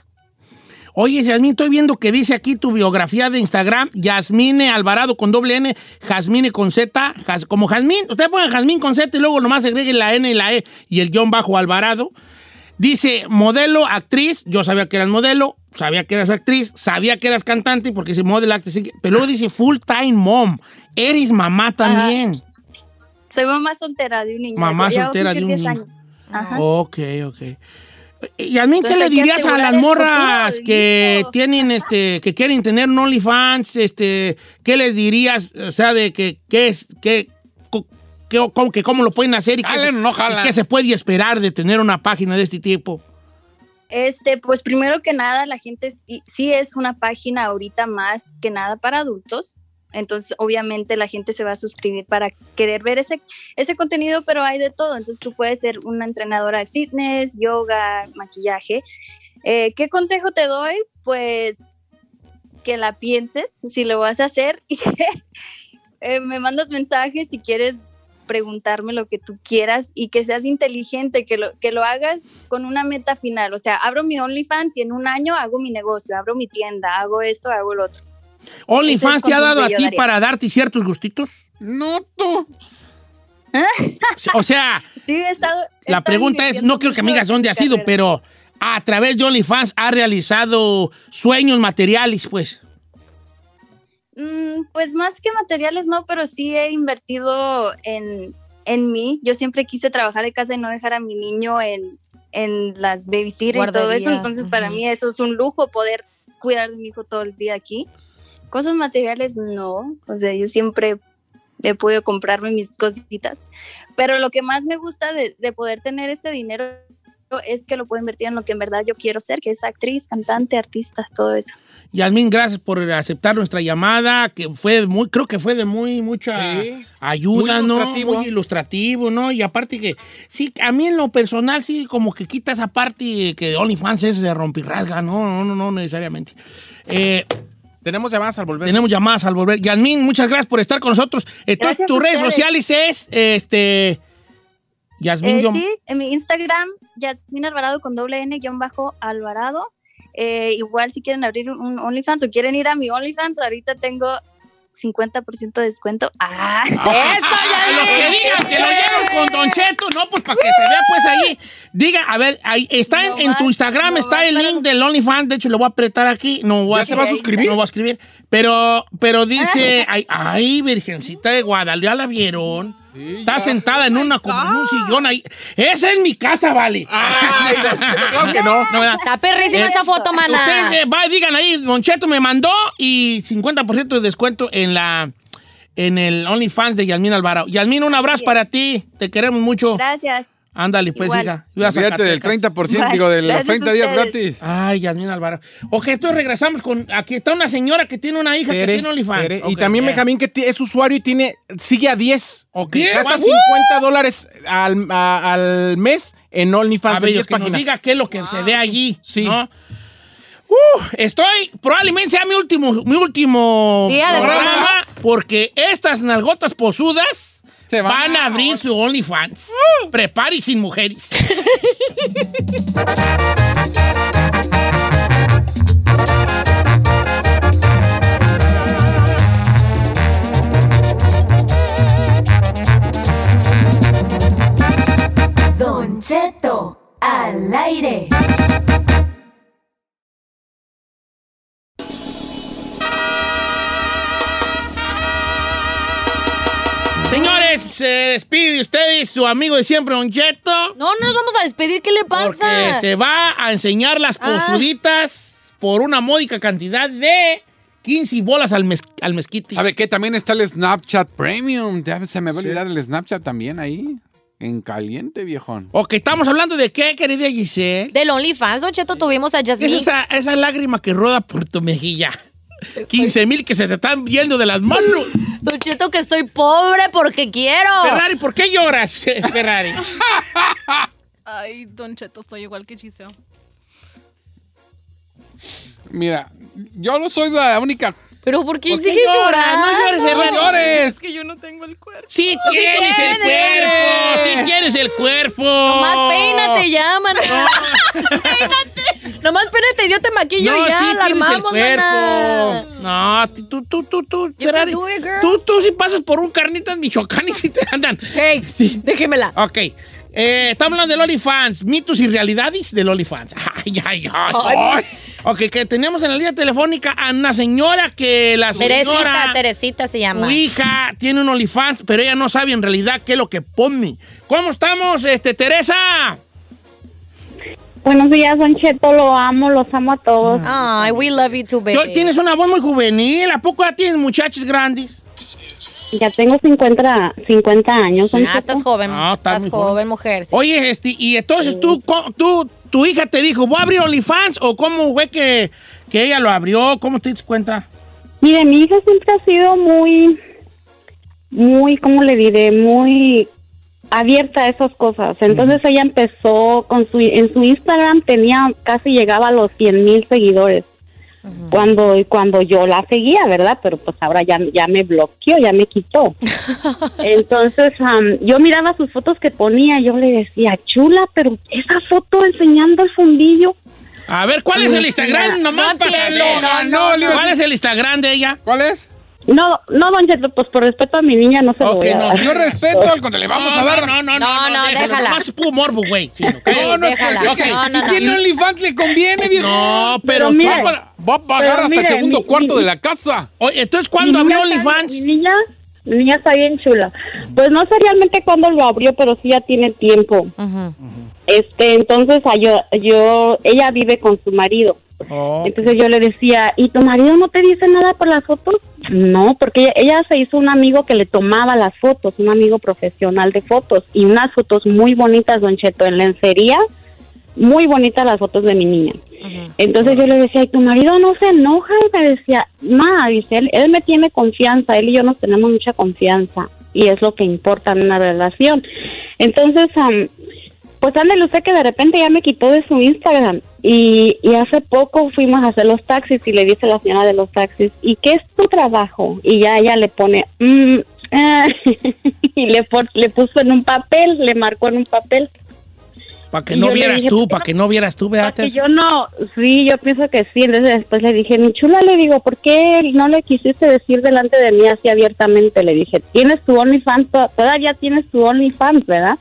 Oye, Yasmín, estoy viendo que dice aquí tu biografía de Instagram, Yasmine Alvarado con doble N, Jasmine con Z, Jas- como Jazmín, usted pone Jazmín con Z y luego nomás agregue la N y la E y el guion bajo Alvarado. Dice modelo, actriz, yo sabía que eras modelo, sabía que eras actriz, sabía que eras cantante porque dice modelo, actriz, pero luego dice full time mom, eres mamá también. Soy mamá soltera de un niño. Mamá soltera de un 10 niño. años. Ajá. Ok, ok. Y a mí, ¿qué le que dirías a las morras que tienen, este, que quieren tener un OnlyFans? Este, ¿qué les dirías? O sea, de que, qué es, qué- cómo, que cómo lo pueden hacer y qué, no y qué se puede esperar de tener una página de este tipo. Este, pues primero que nada, la gente sí, sí es una página ahorita más que nada para adultos. Entonces, obviamente, la gente se va a suscribir para querer ver ese, ese contenido, pero hay de todo. Entonces, tú puedes ser una entrenadora de fitness, yoga, maquillaje. Eh, ¿Qué consejo te doy? Pues que la pienses si lo vas a hacer y que eh, me mandas mensajes si quieres preguntarme lo que tú quieras y que seas inteligente, que lo, que lo hagas con una meta final. O sea, abro mi OnlyFans y en un año hago mi negocio, abro mi tienda, hago esto, hago lo otro. ¿OnlyFans te ha dado a ti para darte ciertos gustitos? No, tú. o sea, la pregunta es, no quiero que me digas dónde ha sido, pero a través de OnlyFans ha realizado sueños materiales, pues. Mm, pues más que materiales no, pero sí he invertido en, en, mí. Yo siempre quise trabajar de casa y no dejar a mi niño en, en las babysitter y todo eso. Entonces para mí eso es un lujo poder cuidar de mi hijo todo el día aquí. Cosas materiales no, o sea, yo siempre he podido comprarme mis cositas, pero lo que más me gusta de, de poder tener este dinero es que lo puedo invertir en lo que en verdad yo quiero ser, que es actriz, cantante, artista, todo eso. Yasmín, gracias por aceptar nuestra llamada, que fue muy, creo que fue de muy mucha ayuda, ¿no? Muy ilustrativo, ¿no? Y aparte que, sí, a mí en lo personal, sí, como que quita esa parte que OnlyFans es de rompirrasga, no, no, no, no necesariamente. Eh, tenemos llamadas al volver. Tenemos llamadas al volver. Yasmín, muchas gracias por estar con nosotros. Entonces, tus redes sociales es, este, Yasmín. Eh, sí, en mi Instagram, Yasmín Alvarado con doble N guion bajo Alvarado. Eh, igual si quieren abrir un OnlyFans o quieren ir a mi OnlyFans, ahorita tengo 50% de descuento. ¡Ah! ¡Eso ya! Los que digan que lo llevan con Don Cheto, no, pues para que se vea pues ahí. Diga, a ver, ahí está en, tu Instagram, está el link del OnlyFans, de hecho lo voy a apretar aquí, no voy ¿Ya se va a suscribir? No voy a escribir, pero, pero dice, ay, ay, Virgencita de Guadalupe, ¿ya la vieron? Está sentada en una como en un sillón ahí. Esa es mi casa, vale. Ay, claro que no. está perrísima esa foto, mana. Ustedes, eh, digan ahí, Don Cheto me mandó y 50% de descuento en la en el OnlyFans de Yasmín Alvaro. Yasmín, un abrazo para ti. Te queremos mucho. Gracias. Ándale, pues, hija. Fíjate del 30%, digo, de los 30 días gratis. Ay, Yasmín Alvaro. Ok, entonces regresamos con. Aquí está una señora que tiene una hija que tiene OnlyFans. y también Benjamín, que es usuario y tiene sigue a 10. Ok. Gasta 50 dólares al, al, mes en OnlyFans. A ver, que nos diga qué es lo que se ve allí. Sí. Uh, estoy, probablemente sea mi último, mi último programa, porque estas nalgotas posudas van, a abrir su OnlyFans. Uh. Prepare sin mujeres. Don Cheto, al aire. Señores, se despide de ustedes su amigo de siempre, Don Cheto. No, no nos vamos a despedir, ¿qué le pasa? Porque se va a enseñar las ah. posuditas por una módica cantidad de 15 bolas al, al mezquite. ¿Sabe qué? También está el Snapchat Premium. Ya se me va a olvidar el Snapchat también ahí. En caliente, viejón. Ok, estamos hablando de qué, querida Giselle. Del OnlyFans, Don Cheto, tuvimos a Jasmine. Es esa, esa lágrima que roda por tu mejilla. 15 mil que se te están viendo de las manos. Don Cheto, que estoy pobre porque quiero. Ferrari, ¿por qué lloras, Ferrari? Ay, Don Cheto, estoy igual que Chiseo. Mira, yo no soy la única ¿Pero por qué, sigue llorando? No llores, no llores. Es que yo no tengo el cuerpo. Sí tienes el cuerpo, sí tienes el cuerpo. Nomás peínate ya, mano. peínate. Nomás peínate, yo te maquillo no, ya, sí la armamos, el cuerpo. No, tú, tú, tú, tú, Ferrari. Tú, tú sí pasas por un carnitas Michoacán y sí te andan. Hey, sí. déjemela. Ok. Eh, estamos hablando del OnlyFans, mitos y realidades del OnlyFans. Ay, ay, ay. ay. Ok, que tenemos en la línea telefónica a una señora que la señora... Teresita, Teresita se llama. Su hija tiene un OnlyFans, pero ella no sabe en realidad qué es lo que pone. ¿Cómo estamos, este, Teresa? Buenos días, Don Cheto, lo amo, los amo a todos. Ay, we love you too, baby. Tienes una voz muy juvenil, ¿a poco ya tienes muchachos grandes? Ya tengo 50, 50 años. Ah, estás joven. No, estás, joven, mujer. Oye, este, y entonces tú, tú, tu hija te dijo, ¿voy a abrir OnlyFans? ¿O cómo fue que, que ella lo abrió? ¿Cómo te das cuenta? Mire, mi hija siempre ha sido muy, muy, ¿cómo le diré? Muy abierta a esas cosas. Entonces ella empezó con su, en su Instagram tenía, casi llegaba a los 100 mil seguidores. Cuando cuando yo la seguía, ¿verdad? Pero pues ahora ya, ya me bloqueó, ya me quitó. Entonces yo miraba sus fotos que ponía, yo le decía, chula, pero esa foto enseñando el fundillo. A ver, ¿cuál es el Instagram? Nomás para ¿Cuál es el Instagram de ella? ¿Cuál es? No, no, don Cheto, pues por respeto a mi niña no se lo voy a dar. Yo respeto al cuando le vamos a dar. No, no, no, no, no, déjala. Más puro morbo, güey. No, no, si tiene OnlyFans le conviene, viejo. No, pero, va a pagar hasta el segundo cuarto de la casa. Oye, entonces, ¿cuándo abrió OnlyFans? Mi niña, mi niña está bien chula. Pues no sé realmente cuándo lo abrió, pero sí ya tiene tiempo. Este, entonces, yo, yo, ella vive con su marido. Entonces yo le decía, ¿y tu marido no te dice nada por las fotos? No, porque ella, se hizo un amigo que le tomaba las fotos, un amigo profesional de fotos, y unas fotos muy bonitas, don Cheto, en lencería, muy bonitas las fotos de mi niña. Entonces yo le decía, ¿y tu marido no se enoja? Y me decía, ma, dice, él, él me tiene confianza, él y yo nos tenemos mucha confianza, y es lo que importa en una relación. Entonces, pues ándale usted que de repente ya me quitó de su Instagram y, y, hace poco fuimos a hacer los taxis y le dice a la señora de los taxis, ¿y qué es tu trabajo? Y ya ella le pone, mm, ah", y le, le puso en un papel, le marcó en un papel. Para que no vieras tú, para que no vieras tú, Beatriz. yo no, sí, yo pienso que sí. Entonces después le dije, mi chula, le digo, ¿por qué no le quisiste decir delante de mí así abiertamente? Le dije, tienes tu OnlyFans, todavía tienes tu OnlyFans, ¿verdad?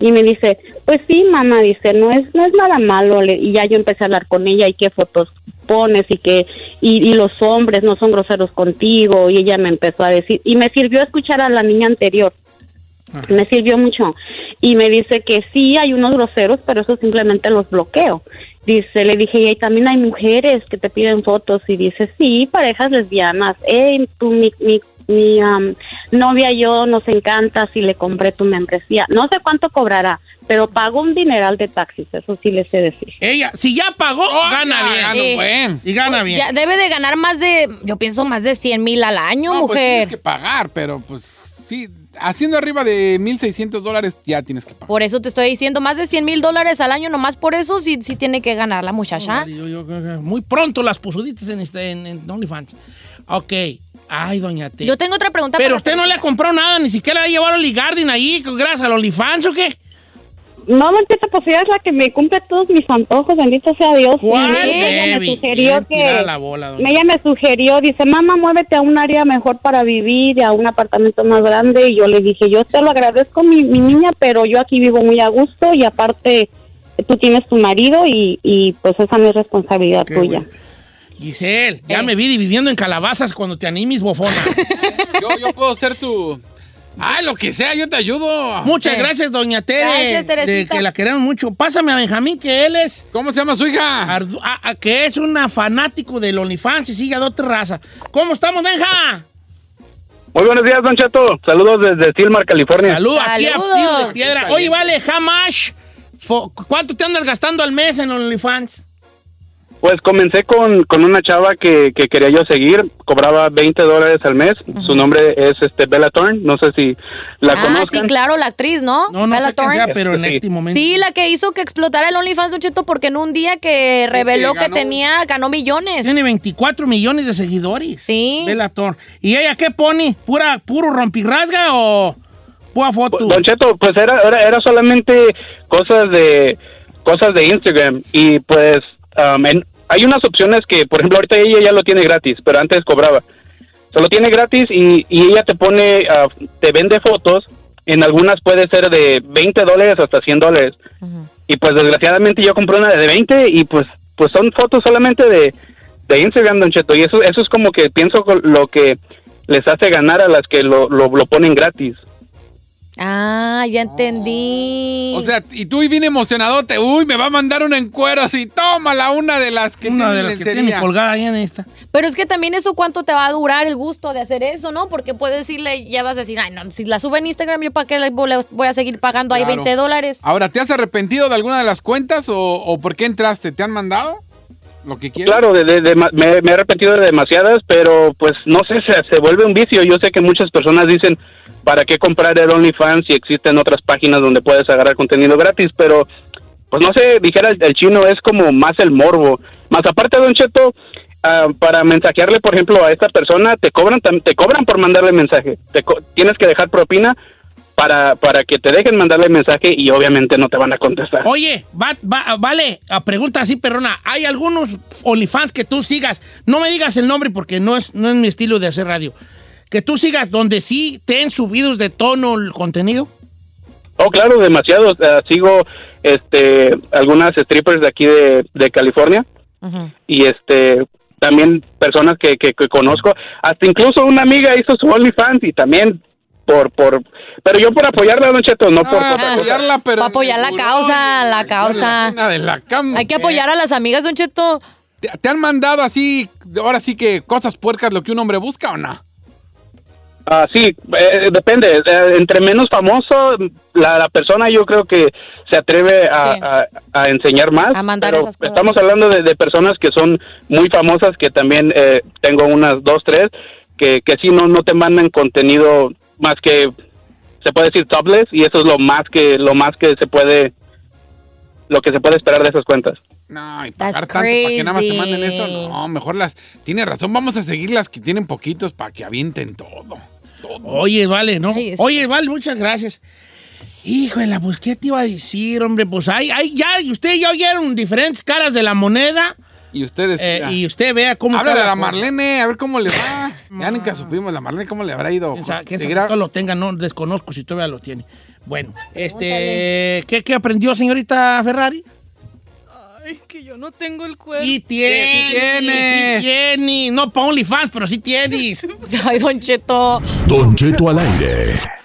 Y me dice, pues sí, mamá, dice, no es, no es nada malo. Y ya yo empecé a hablar con ella y qué fotos pones y que, y, los hombres no son groseros contigo. Y ella me empezó a decir, y me sirvió escuchar a la niña anterior. Me sirvió mucho. Y me dice que sí, hay unos groseros, pero eso simplemente los bloqueo. Dice, le dije, y también hay mujeres que te piden fotos. Y dice, sí, parejas lesbianas. Hey, tú, mi, mi mi novia y yo nos encanta si le compré tu membresía. No sé cuánto cobrará, pero pago un dineral de taxis, eso sí le sé decir. Ella, si ya pagó, oh, gana bien. Y gana bien. Ya debe de ganar más de, yo pienso, más de 100 mil al año, no, pues mujer. Pues tienes que pagar, pero pues sí, haciendo arriba de 1.600 dólares ya tienes que pagar. Por eso te estoy diciendo, más de 100 mil dólares al año, nomás por eso sí, sí tiene que ganar la muchacha. muy pronto las posuditas en, este, en OnlyFans. Ok. Ay, doña T. Yo tengo otra pregunta. Pero usted no le ha comprado nada, ni siquiera le ha llevado a Ligardin ahí, gracias al OnlyFans o qué. No, Manchita, pues ella es la que me cumple todos mis antojos, bendito sea Dios. ¿Cuál, ella me sugirió que... La bola, ella me sugirió, dice, mamá, muévete a un área mejor para vivir, a un apartamento más grande. Y yo le dije, yo te lo agradezco, mi, mi niña, pero yo aquí vivo muy a gusto y aparte tú tienes tu marido y, y pues esa no es responsabilidad tuya. Giselle, ya me vi viviendo en calabazas cuando te animes, bofona. yo, puedo ser tu... Ay, lo que sea, yo te ayudo. Muchas gracias, doña Tere. Gracias, De que la queremos mucho. Pásame a Benjamín, que él es... ¿Cómo se llama su hija? que es una fanático del OnlyFans y sigue a otra raza. ¿Cómo estamos, Benja? Muy buenos días, Don Cheto. Saludos desde Silmar, California. Saludos aquí a de Piedra. Oye, vale, Hamash, ¿cuánto te andas gastando al mes en OnlyFans? Pues comencé con, con una chava que, que, quería yo seguir, cobraba 20 dólares al mes, su nombre es este Bella Thorne, no sé si la ah, sí, claro, la actriz, ¿no? No, no Bella sé Thorne. pero en este momento. Sí, la que hizo que explotara el OnlyFans, Cheto, porque en un día que reveló que, tenía, ganó millones. Tiene 24 millones de seguidores. Sí. Bella Thorne. ¿Y ella qué pone? ¿Pura, puro rompirrasga o pura foto? Don Cheto, pues era, era, era solamente cosas de, cosas de Instagram y pues Um, hay unas opciones que, por ejemplo, ahorita ella ya lo tiene gratis, pero antes cobraba. Se lo tiene gratis y, ella te pone, uh, te vende fotos. En algunas puede ser de 20 dólares hasta 100 dólares. Y pues desgraciadamente yo compré una de 20 y pues pues son fotos solamente de, de Instagram, Don Cheto. Y eso, eso es como que pienso lo que les hace ganar a las que lo, lo, lo ponen gratis. Ah, ya entendí. O sea, y tú y bien emocionadote, uy, me va a mandar una encuero así, tómala, una de las que una de las que tiene colgada ahí en esta. Pero es que también eso cuánto te va a durar el gusto de hacer eso, ¿no? Porque puedes decirle, ya vas a decir, ay, no, si la sube en Instagram, yo para qué le voy a seguir pagando ahí 20 dólares. Ahora, ¿te has arrepentido de alguna de las cuentas o, por qué entraste? ¿Te han mandado? Lo que quieras. Claro, me, he arrepentido de demasiadas, pero pues no sé, se, se vuelve un vicio. Yo sé que muchas personas dicen, ¿para qué comprar el OnlyFans si existen otras páginas donde puedes agarrar contenido gratis? Pero, pues no sé, dijera el, chino, es como más el morbo. Más aparte, Don Cheto, ah, para mensajearle, por ejemplo, a esta persona, te cobran, te cobran por mandarle mensaje. tienes que dejar propina para, para que te dejen mandarle mensaje y obviamente no te van a contestar. Oye, vale, a pregunta así, perrona, ¿hay algunos OnlyFans que tú sigas? No me digas el nombre porque no es, no es mi estilo de hacer radio. Que tú sigas donde sí te han subidos de tono el contenido. Oh, claro, demasiado. sigo este, algunas strippers de aquí de, California y este también personas que, que, conozco. Hasta incluso una amiga hizo su OnlyFans y también por, por, pero yo por apoyarla, Don Cheto, no por, ah, apoyarla, pero apoyar la causa, la causa. Hay que apoyar a las amigas, Don Cheto. ¿Te, han mandado así, ahora sí que cosas puercas lo que un hombre busca o no? Ah, sí, eh, depende. Eh, entre menos famoso, la, persona yo creo que se atreve a, enseñar más. A mandar pero Estamos hablando de, personas que son muy famosas, que también eh, tengo unas dos, tres, que, que sí no, no te mandan contenido más que se puede decir topless y eso es lo más que lo más que se puede lo que se puede esperar de esas cuentas. No, y pagar tanto para que nada más te manden eso, no, mejor las tiene razón, vamos a seguir las que tienen poquitos para que avienten todo. Oye, vale, ¿no? Oye, vale, muchas gracias. Híjole, pues, ¿qué te iba a decir, hombre? Pues ahí, ahí ya, ustedes ya oyeron diferentes caras de la moneda. Y ustedes. Eh, y usted vea cómo. Habla a la Marlene, a ver cómo le va. ya nunca supimos la Marlene cómo le habrá ido. Que esa lo tenga, no desconozco si todavía lo tiene. Bueno, este. ¿qué, ¿Qué aprendió, señorita Ferrari? Ay, que yo no tengo el cuerpo. Sí tiene. Sí tiene. Sí tiene. No para OnlyFans, pero sí tienes. Ay, Don Cheto. Don Cheto al aire.